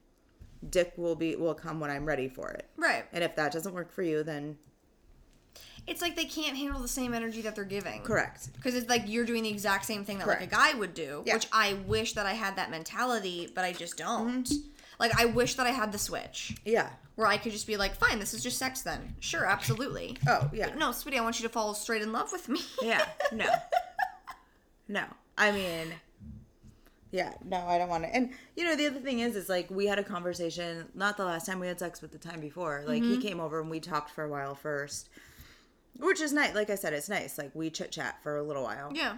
dick will be will come when I'm ready for it. Right. And if that doesn't work for you, then It's like they can't handle the same energy that they're giving. correct. Because it's like you're doing the exact same thing that like a guy would do, Yeah. which I wish that I had that mentality, but I just don't. Mm-hmm. Like I wish that I had the switch Yeah. where I could just be like, fine, this is just sex then. Sure, absolutely. Oh yeah. But no, sweetie, I want you to fall straight in love with me. (laughs) Yeah. No. no. I mean, yeah. No, I don't want to. And you know, the other thing is, is like we had a conversation. Not the last time we had sex, but the time before. Like he mm-hmm. came over and we talked for a while first, which is nice. Like I said, it's nice. Like we chit chat for a little while. yeah.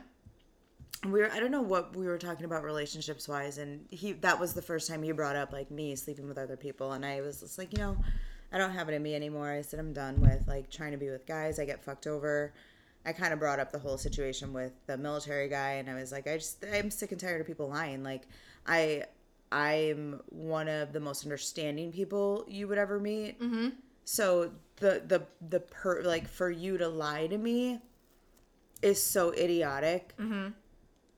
We were I don't know what we were talking about relationships wise and he that was the first time he brought up like me sleeping with other people and I was just like, you know, I don't have it in me anymore. I said I'm done with like trying to be with guys. I get fucked over. I kind of brought up the whole situation with the military guy and I was like, I just I'm sick and tired of people lying. Like I I'm one of the most understanding people you would ever meet. Mm-hmm. So the the the per like for you to lie to me is so idiotic. Mm-hmm.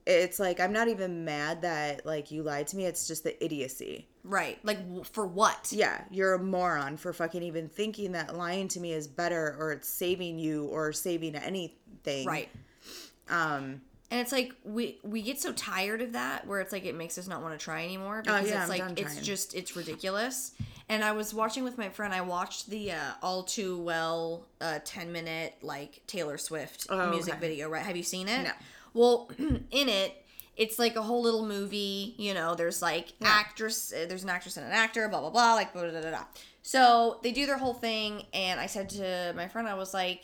It's like I'm not even mad that like you lied to me. It's just the idiocy. Right. Like w- for what? Yeah, you're a moron for fucking even thinking that lying to me is better or it's saving you or saving anything. Right. Um. And it's like we we get so tired of that where it's like it makes us not want to try anymore because Oh, yeah, it's I'm like it's just it's ridiculous. And I was watching with my friend. I watched the uh, All Too Well uh, ten minute like Taylor Swift Oh, music okay. video. Right? Have you seen it? No. Well, (clears throat) in it. It's like a whole little movie, you know. There's like actress, uh, there's an actress and an actor, blah blah blah, like blah, blah, blah, blah, blah. So they do their whole thing, and I said to my friend, I was like,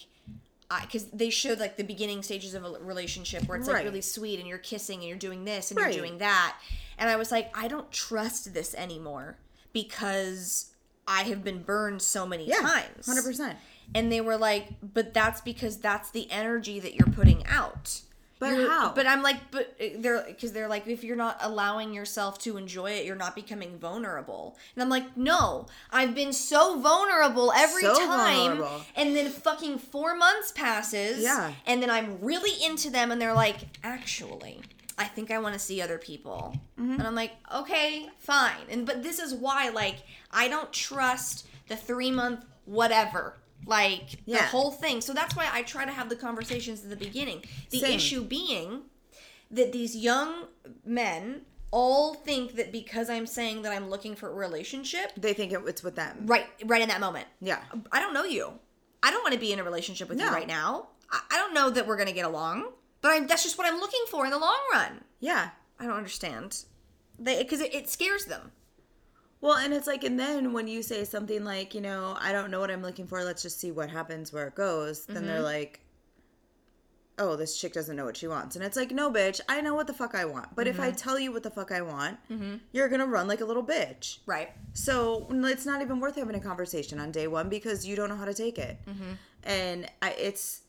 because they showed like the beginning stages of a relationship where it's like Right. really sweet and you're kissing and you're doing this and Right. you're doing that and i was like i don't trust this anymore because i have been burned so many Yeah. times Hundred percent. and they were like but that's because that's the energy that you're putting out But You're- how? but i'm like but uh, they're because they're like if you're not allowing yourself to enjoy it you're not becoming vulnerable and i'm like no i've been so vulnerable every So time vulnerable. and then fucking four months passes Yeah. and then i'm really into them and they're like actually i think i want to see other people Mm-hmm. and i'm like okay fine and but this is why like i don't trust the three month whatever like the whole thing so that's why i try to have the conversations at the beginning the Same. issue being that these young men all think that because i'm saying that i'm looking for a relationship They think it's with them. right right in that moment Yeah. I don't know you. I don't want to be in a relationship with you right now. I, don't know that we're gonna get along, but I, that's just what I'm looking for in the long run. Yeah. I don't understand. They because it, it scares them. Well, and it's like, and then when you say something like, you know, I don't know what I'm looking for, let's just see what happens where it goes, then they're Mm-hmm. like, oh, this chick doesn't know what she wants. And it's like, no, bitch, I know what the fuck I want. But if I mm-hmm. tell you what the fuck I want, mm-hmm. you're going to run like a little bitch. Right. So it's not even worth having a conversation on day one because you don't know how to take it. Mm-hmm. And I, it's,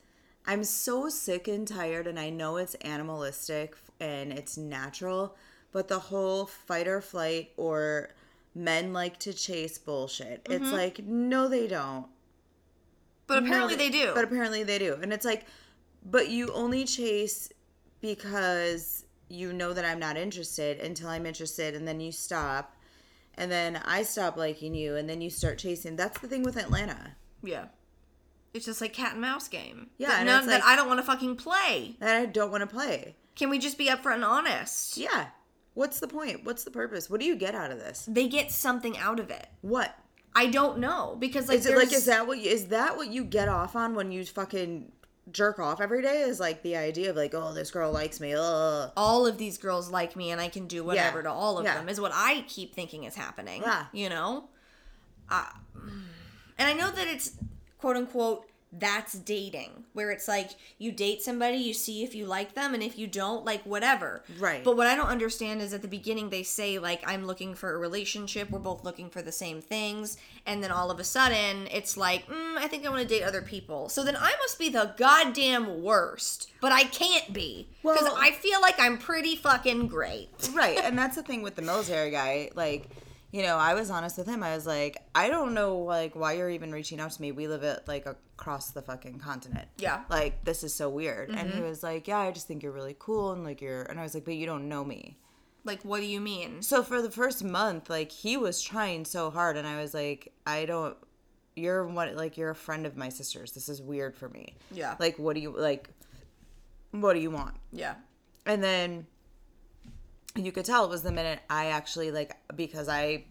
I'm so sick and tired, and I know it's animalistic and it's natural, but the whole fight or flight or men like to chase bullshit. It's mm-hmm. like, no, they don't. But apparently No, they do. But apparently they do. And it's like, but you only chase because you know that I'm not interested until I'm interested, and then you stop. And then I stop liking you, and then you start chasing. That's the thing with Atlanta. yeah. It's just like cat and mouse game. Yeah, That, none, it's that I don't want to fucking play. That I don't want to play. Can we just be upfront and honest? Yeah. What's the point? What's the purpose? What do you get out of this? They get something out of it. What? I don't know because like Is it like is that what you, is that what you get off on when you fucking jerk off every day? Is like the idea of like, oh, this girl likes me. Ugh. all of these girls like me and I can do whatever Yeah. to all of Yeah. them is what I keep thinking is happening. Yeah. You know? Uh, and I know that it's quote unquote that's dating where it's like you date somebody you see if you like them and if you don't like whatever. Right. but what i don't understand is at the beginning they say like i'm looking for a relationship we're both looking for the same things and then all of a sudden it's like mm, i think i want to date other people. So then i must be the goddamn worst but i can't be because Well- i feel like i'm pretty fucking great. Right and that's the thing with the military guy like you know i was honest with him. I was like i don't know like why you're even reaching out to me. We live at like across the fucking continent. Yeah. like this is so weird. And he mm-hmm. was like yeah i just think you're really cool and like you're and i was like but you don't know me. Like what do you mean? So for the first month like he was trying so hard and i was like i don't you're what, like you're a friend of my sister's. This is weird for me. Yeah. like what do you like what do you want? Yeah. And then you could tell it was the minute I actually like because I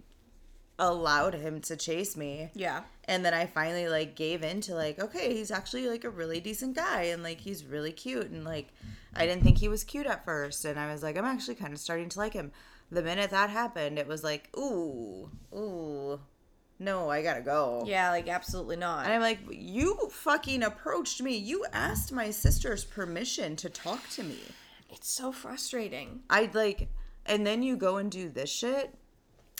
allowed him to chase me. yeah And then I finally like gave in to like, okay, he's actually like a really decent guy and like he's really cute and like I didn't think he was cute at first and I was like, I'm actually kind of starting to like him. The minute that happened, it was like, ooh, ooh, no, I gotta go. yeah like absolutely not And I'm like, you fucking approached me. You asked my sister's permission to talk to me. It's so frustrating I like, and then you go and do this shit.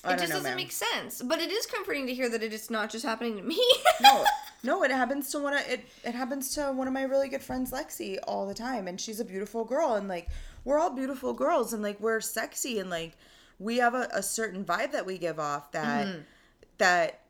I it just know, doesn't man. make sense but it is comforting to hear that it is not just happening to me (laughs) no, no, it happens to one. Of, it it happens to one of my really good friends, Lexi, all the time, and she's a beautiful girl, and like we're all beautiful girls, and like we're sexy, and like we have a, a certain vibe that we give off that Mm-hmm. that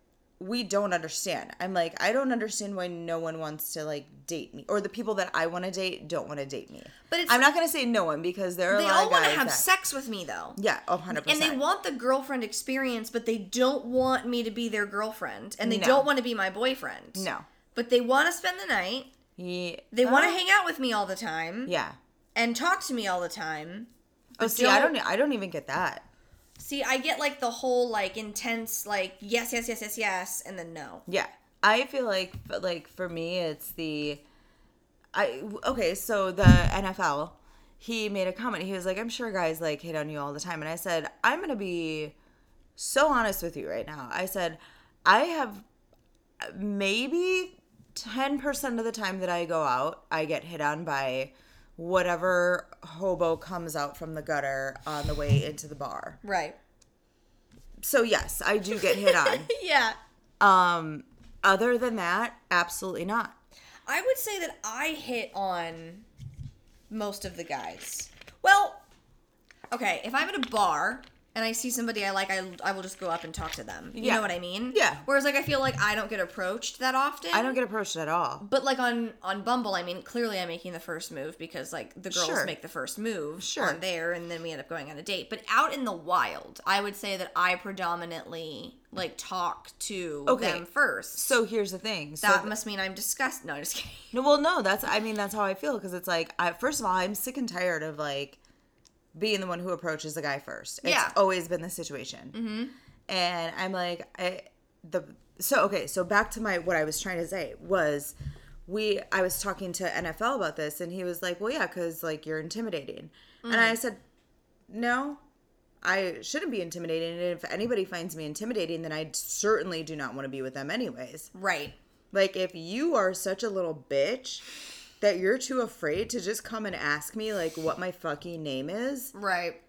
we don't understand. I'm like, I don't understand why no one wants to like date me, or the people that I want to date don't want to date me. But it's- I'm not gonna say no one because there are they a lot all want to have that, sex with me though Yeah, a hundred and percent. And they want the girlfriend experience but they don't want me to be their girlfriend and they No. don't want to be my boyfriend no. but they want to spend the night Yeah. they want to hang out with me all the time Yeah. and talk to me all the time Oh, see, I don't. I don't even get that. See i get like the whole like intense like yes yes yes yes yes and then no Yeah, I feel like, like for me, it's the. I okay. So the NFL, he made a comment. He was like, "I'm sure guys like hit on you all the time," and I said, "I'm gonna be so honest with you right now." I said, "I have maybe ten percent of the time that I go out, I get hit on by." Whatever hobo comes out from the gutter on the way into the bar. right So yes, I do get hit on. (laughs) yeah Um, other than that, absolutely not. I would say that I hit on most of the guys. Well, okay, if I'm at a bar and I see somebody I like, I, I will just go up and talk to them. You Yeah. know what I mean? Yeah. Whereas like I feel like I don't get approached that often. I don't get approached at all. But like on on Bumble, I mean, clearly I'm making the first move because like the girls Sure. make the first move Sure. on there, and then we end up going on a date. But out in the wild, I would say that I predominantly like talk to Okay. them first. So here's the thing. So that must mean I'm disgusted. No, I'm just kidding. no, well, no, that's I mean that's how I feel because it's like I first of all I'm sick and tired of like being the one who approaches the guy first. It's Yeah. always been the situation. Mm-hmm. And I'm like I the so okay so back to my what I was trying to say was we I was talking to NFL about this and he was like well yeah because like you're intimidating and I said no I shouldn't be intimidating. And if anybody finds me intimidating, then I certainly do not want to be with them, anyways. Right. Like, if you are such a little bitch that you're too afraid to just come and ask me like what my fucking name is, Right.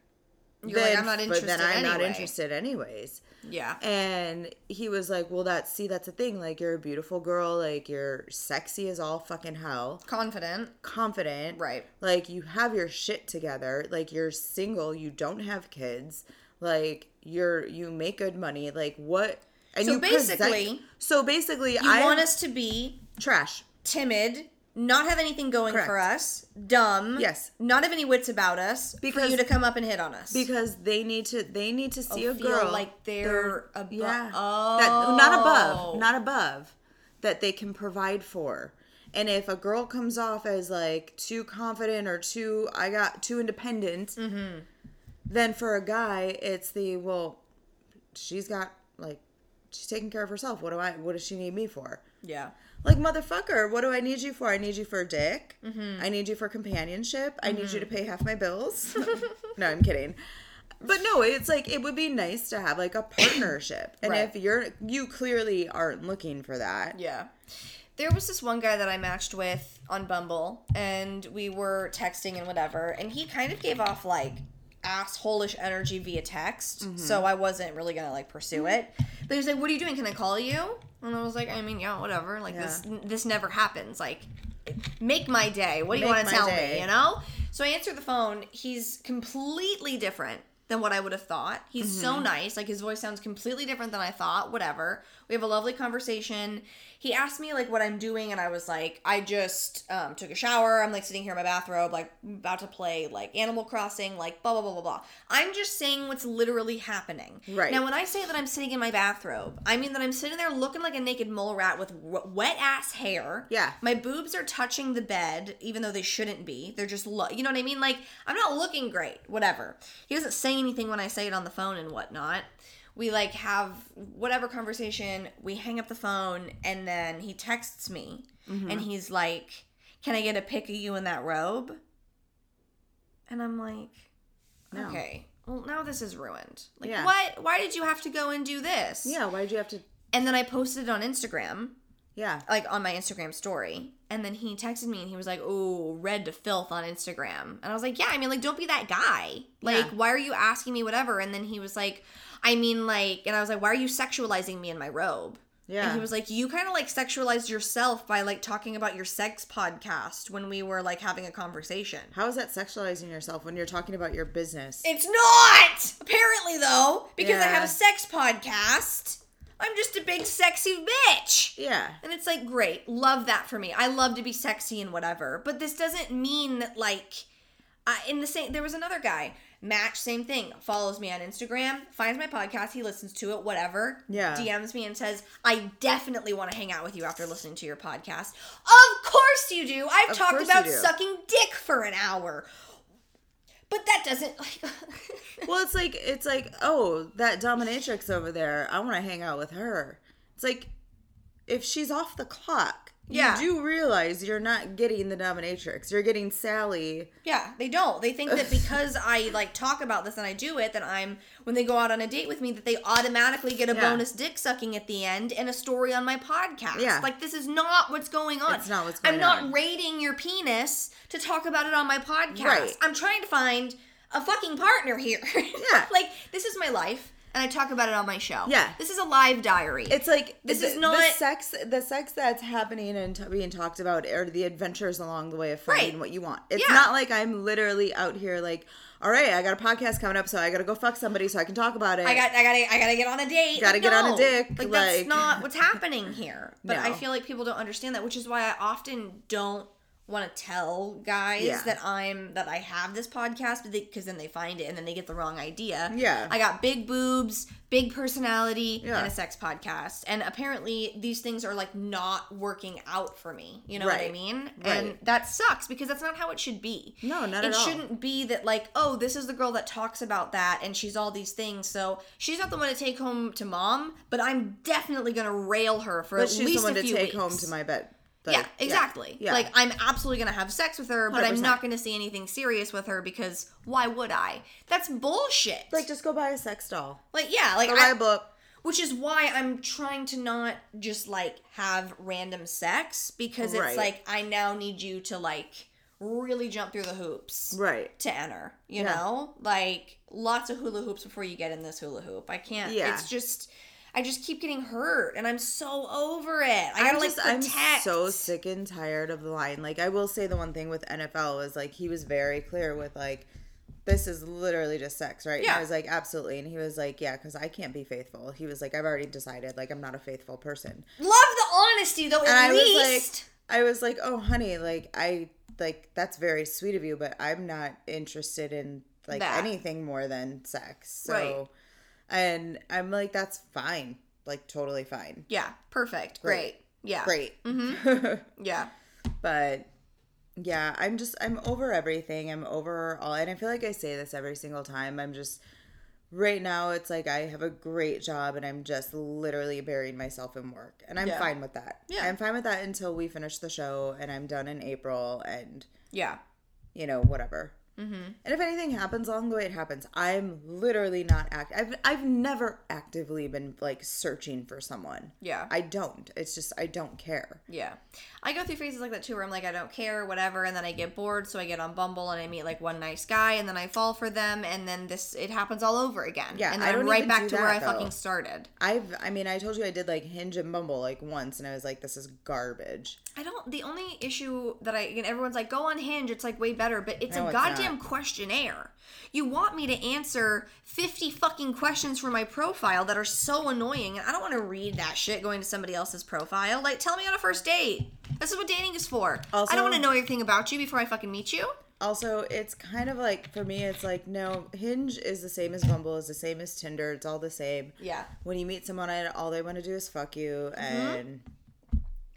You're then like, I'm not interested. but then I'm not interested anyways. Yeah. And he was like, "Well, that's see, that's the thing. Like, you're a beautiful girl. Like, you're sexy as all fucking hell, Confident. confident. Right. Like, you have your shit together. Like, you're single. You don't have kids. Like, you're you make good money. Like, what? And So you present- basically- so basically, I want us to be trash. timid, not have anything going for us, dumb, Yes. not have any wits about us, for Because- you to come up and hit on us. because they need to they need to see Oh, a girl like they're above. yeah Oh. that, not above not above that they can provide for and if a girl comes off as like too confident or too i got too independent Mm-hmm. then for a guy it's the well she's got like she's taking care of herself what do i what does she need me for yeah. Like motherfucker what do i need you for i need you for a dick Mm-hmm. i need you for companionship i need you to pay half my bills (laughs) (laughs) no i'm kidding but no it's like it would be nice to have like a (coughs) partnership and Right. if you're you clearly aren't looking for that Yeah. There was this one guy that I matched with on Bumble, and we were texting and whatever, and he kind of gave off like assholish energy via text, Mm-hmm. so I wasn't really gonna like pursue it. But he was like, "What are you doing? Can I call you?" And I was like, "I mean, yeah, whatever. Like this, this never happens. Like, make my day. What do you want to tell day. me? You know?" So I answered the phone. He's completely different than what I would have thought. He's so Mm-hmm. nice. Like his voice sounds completely different than I thought. Whatever. We have a lovely conversation. He asked me like what I'm doing, and I was like, I just um, took a shower. I'm like sitting here in my bathrobe, like about to play like Animal Crossing, like blah blah blah blah blah. I'm just saying what's literally happening. Right. now, when I say that I'm sitting in my bathrobe, I mean that I'm sitting there looking like a naked mole rat with w- wet ass hair. Yeah. My boobs are touching the bed, even though they shouldn't be. They're just, lo- you know what I mean? Like, I'm not looking great, whatever. He doesn't say anything when I say it on the phone and whatnot. We like have whatever conversation, we hang up the phone, and then he texts me mm-hmm. and he's like, Can I get a pic of you in that robe? And I'm like, No. Okay. Well, now this is ruined. Like, Yeah. what? Why did you have to go and do this? yeah why did you have to And then I posted it on Instagram yeah like on my Instagram story. And then he texted me and he was like, "Oh, red to filth on Instagram." And I was like, "Yeah, I mean, like, don't be that guy. Like, Yeah. why are you asking me whatever?" And then he was like, "I mean, like," and I was like, "Why are you sexualizing me in my robe?" yeah And he was like, "You kind of like sexualized yourself by like talking about your sex podcast when we were like having a conversation." how is that sexualizing yourself when you're talking about your business It's not. Apparently, though, because I have a sex podcast, I'm just a big sexy bitch. yeah And it's like, great, love that for me. I love to be sexy and whatever. But this doesn't mean that, like, uh, in the same, there was another guy, Match, same thing, follows me on Instagram, finds my podcast, he listens to it, whatever. Yeah. DMs me and says, I definitely want to hang out with you after listening to your podcast. Of course you do. I've Of talked about sucking dick for an hour. But that doesn't, like, (laughs) well it's like it's like oh that dominatrix over there i want to hang out with her. It's like if she's off the clock Yeah. you do realize you're not getting the dominatrix you're getting sally Yeah, they don't. They think that (laughs) because I like talk about this and I do it, that I'm when they go out on a date with me, that they automatically get a Yeah. bonus dick sucking at the end and a story on my podcast. Yeah. like this is not what's going on. It's not what's going I'm going not on. rating your penis to talk about it on my podcast. Right. I'm trying to find a fucking partner here. (laughs) Yeah. like this is my life, and I talk about it on my show. Yeah. this is a live diary. it's like This the, is not- the sex the sex that's happening and t- being talked about are the adventures along the way of finding Right. what you want it's Yeah. not like i'm literally out here like all right i got a podcast coming up so i gotta go fuck somebody so i can talk about it I got, I gotta, I gotta get on a date. Gotta get on a dick, Like, that's like- not what's happening here. But I feel like people don't understand that, which is why I often don't want to tell guys Yeah. that I'm that I have this podcast, because then they find it and then they get the wrong idea. Yeah. I got big boobs, big personality, Yeah. and a sex podcast, and apparently these things are like not working out for me. You know what I mean? Right. And that sucks because that's not how it should be No, not it at all. It shouldn't be that like oh this is the girl that talks about that and she's all these things so she's not the one to take home to mom but i'm definitely gonna rail her for but at she's least the one a to take home to my bed Like, yeah exactly yeah. like i'm absolutely gonna have sex with her but i'm not gonna see anything serious with her because why would i that's bullshit like just go buy a sex doll like yeah like go buy a book Which is why I'm trying to not just like have random sex because it's Right. like I now need you to like really jump through the hoops Right. to enter. You Yeah. know, like lots of hula hoops before you get in this hula hoop. I can't. Yeah. It's just. I just keep getting hurt, and I'm so over it. I gotta I'm like just, protect. I'm so sick and tired of the line. Like I will say the one thing with NFL is like he was very clear with like this is literally just sex, right? And Yeah. I was like absolutely, and he was like yeah, because I can't be faithful. He was like I've already decided like I'm not a faithful person. Love the honesty, though. At And I was least. like, I was like, oh honey, like I like that's very sweet of you, but I'm not interested in like That. anything more than sex. So, Right. And I'm like that's fine, like totally fine, yeah, perfect. Great. Yeah. great. Mm-hmm. (laughs) Yeah. but yeah i'm just i'm over everything i'm over all and i feel like i say this every single time i'm just right now it's like i have a great job and i'm just literally burying myself in work and i'm Yeah. fine with that Yeah. i'm fine with that until we finish the show and i'm done in april and Yeah. you know whatever Mm-hmm. and if anything happens along the way it happens i'm literally not act i've, I've never actively been like searching for someone Yeah. i don't it's just i don't care Yeah. I go through phases like that too where I'm like, I don't care, whatever, and then I get bored, so I get on Bumble and I meet like one nice guy and then I fall for them and then this it happens all over again. Yeah, And then I'm don't right back to where I that, fucking started. I've, I mean, I told you I did like Hinge and Bumble like once, and I was like, this is garbage. I don't the only issue that I and everyone's like, go on Hinge, it's like way better, but it's No, a it's goddamn not. questionnaire. You want me to answer 50 fucking questions for my profile that are so annoying, and I don't want to read that shit going to somebody else's profile. Like, tell me on a first date. This is what dating is for. I don't want to know everything about you before I fucking meet you. Also, it's kind of like for me, it's like no, Hinge is the same as Bumble, is the same as Tinder. It's all the same. Yeah. When you meet someone, all they want to do is fuck you, mm-hmm. and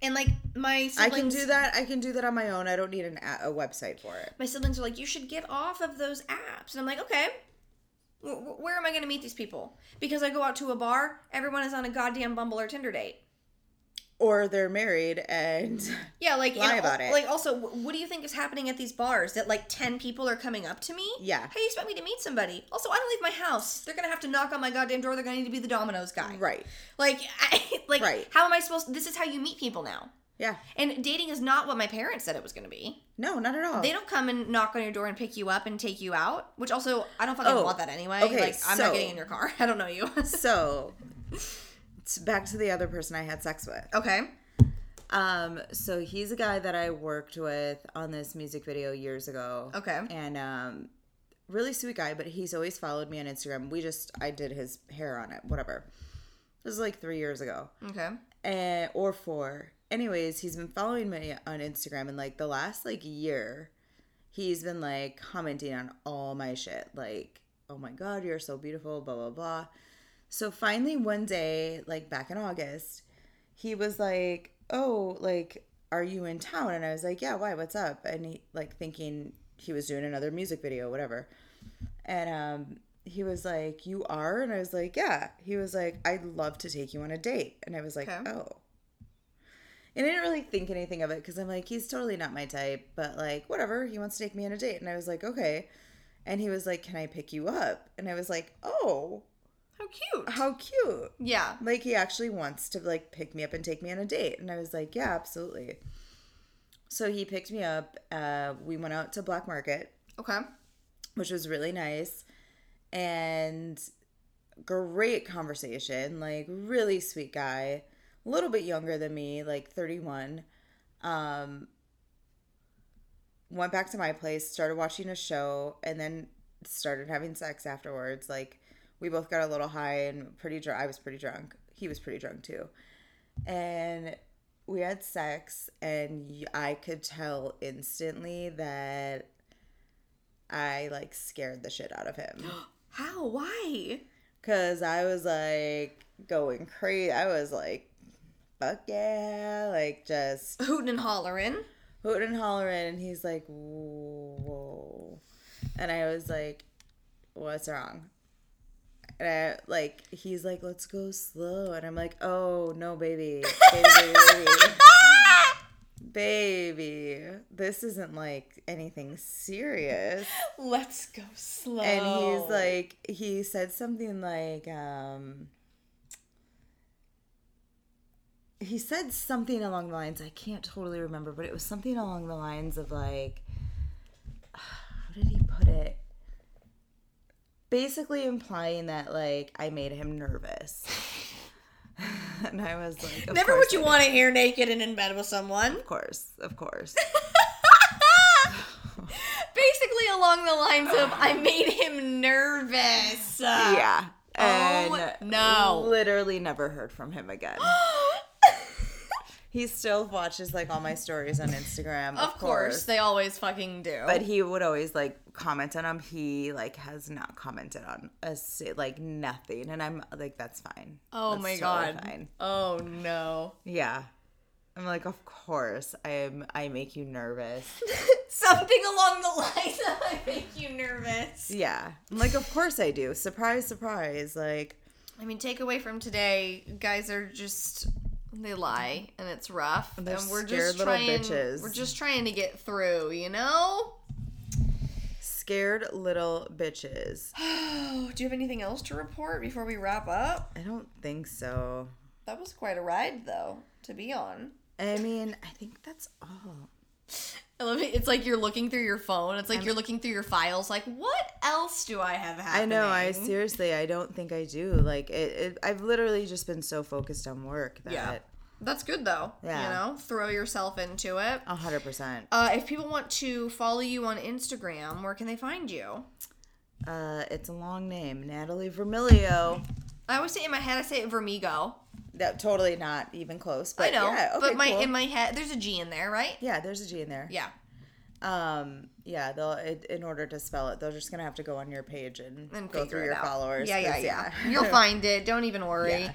And like my I can do that. I can do that on my own. I don't need an a, a website for it. my siblings are like, you should get off of those apps, and I'm like, okay. wh- Where am I going to meet these people? Because I go out to a bar, everyone is on a goddamn Bumble or Tinder date. Or they're married, and (laughs) Yeah, like Lie and about it. Like also, what do you think is happening at these bars? That like ten people are coming up to me? Yeah. How do you expect me to meet somebody? Also, I don't leave my house. They're gonna have to knock on my goddamn door. They're gonna need to be the Domino's guy. right, Like, I, (laughs) like, Right. how am I supposed? This is how you meet people now. yeah, And dating is not what my parents said it was gonna be. no, not at all. They don't come and knock on your door and pick you up and take you out. Which also, I don't fucking Oh, want that anyway. okay, like, I'm so- not getting in your car. (laughs) I don't know you. so, back to the other person I had sex with. okay. Um, so he's a guy that I worked with on this music video years ago. Okay. And um really sweet guy, but he's always followed me on Instagram. We just I did his hair on it, whatever. This is like three years ago. Okay. And or four. Anyways, he's been following me on Instagram and like the last like year, he's been like commenting on all my shit. Like, oh my god, you're so beautiful, blah blah blah. So finally one day, like back in August, he was like, "Oh, like, are you in town?" And I was like, "Yeah, why? What's up?" And he like thinking he was doing another music video, whatever. And um, he was like, "You are?" And I was like, "Yeah." He was like, "I'd love to take you on a date." And I was like, Okay. "Oh." And I didn't really think anything of it because I'm like, he's totally not my type, but like, whatever. He wants to take me on a date. And I was like, okay. And he was like, can I pick you up? And I was like, oh, How cute. how cute. yeah. Like, he actually wants to like pick me up and take me on a date. And I was like, yeah, absolutely. So he picked me up. Uh, we went out to Black Market, Okay. which was really nice. And great conversation. Like, really sweet guy. A little bit younger than me, like 31. Um, went back to my place, started watching a show, and then started having sex afterwards. Like, we both got a little high and pretty drunk. I was pretty drunk. He was pretty drunk too. And we had sex, and I could tell instantly that I like scared the shit out of him. (gasps) How? Why? Cause I was like going crazy. I was like, fuck yeah, like just Hooting and hollering. hooting and hollering. And he's like, whoa. And I was like, what's wrong? And I, like, he's like, let's go slow. And I'm like, oh, no, baby. Baby, baby, baby. (laughs) this isn't like anything serious. Let's go slow. and he's like he said something like um he said something along the lines I can't totally remember, but it was something along the lines of like (sighs) how did he put it? Basically implying that like I made him nervous. (laughs) and I was like, of Never would you want to hear naked and in bed with someone. Of course, of course. (laughs) Basically, along the lines of, I (laughs) made him nervous. yeah. Oh, and Oh, no. literally never heard from him again. (gasps) (gasps) (gasps) He still watches like all my stories on Instagram. of course, they always fucking do. but he would always like comment on them. He like has not commented on a like nothing, and I'm like, that's fine. oh That's my totally god. fine. Oh no. Yeah, I'm like, of course, I am. I make you nervous. (laughs) Something along the lines of, I make you nervous. yeah, I'm like, of course I do. Surprise, surprise. Like, I mean, take away from today, guys are just they lie and it's rough, They're and we're scared just little trying. bitches. We're just trying to get through, you know. scared little bitches. (sighs) Do you have anything else to report before we wrap up? I don't think so. That was quite a ride, though, to be on. I mean, I think that's all. (laughs) I love it. It's like you're looking through your phone. It's like you're looking through your files. Like, what else do I have I know. I seriously, I don't think I do. Like it, it I've literally just been so focused on work that Yeah. That's good though. Yeah. You know, throw yourself into it. a hundred percent. Uh, if people want to follow you on Instagram, where can they find you? Uh, it's a long name, Natalie Vermilio. I always say in my head, I say Vermigo. That totally not even close. But I know, yeah, okay, but my cool. in my head, there's a G in there, right? yeah, there's a G in there. Yeah, Um, yeah, they'll it, in order to spell it, they're just gonna have to go on your page and, and go through your out. followers. Yeah, yeah, yeah. You'll (laughs) find it. Don't even worry. Yeah.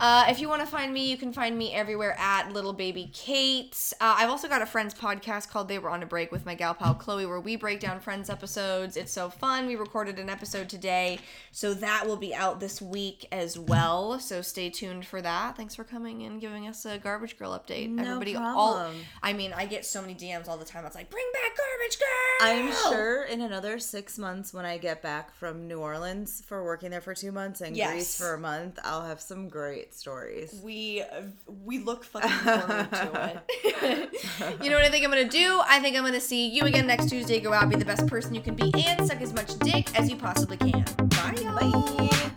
Uh, if you want to find me, you can find me everywhere at Little Baby Kate. Uh, I've also got a Friends podcast called They Were on a Break with my gal pal Chloe, where we break down Friends episodes. It's so fun. We recorded an episode today, so that will be out this week as well. So stay tuned for that. Thanks for coming and giving us a Garbage Girl update. No Everybody, all problem. I mean, I get so many DMs all the time. It's like, bring back Garbage Girl. I'm sure in another six months, when I get back from New Orleans for working there for two months and Yes. Greece for a month, I'll have some great stories. we we look fucking forward to it. (laughs) you know what I think I'm gonna do? I think I'm gonna see you again next Tuesday. Go out, be the best person you can be, and suck as much dick as you possibly can. Bye. Bye.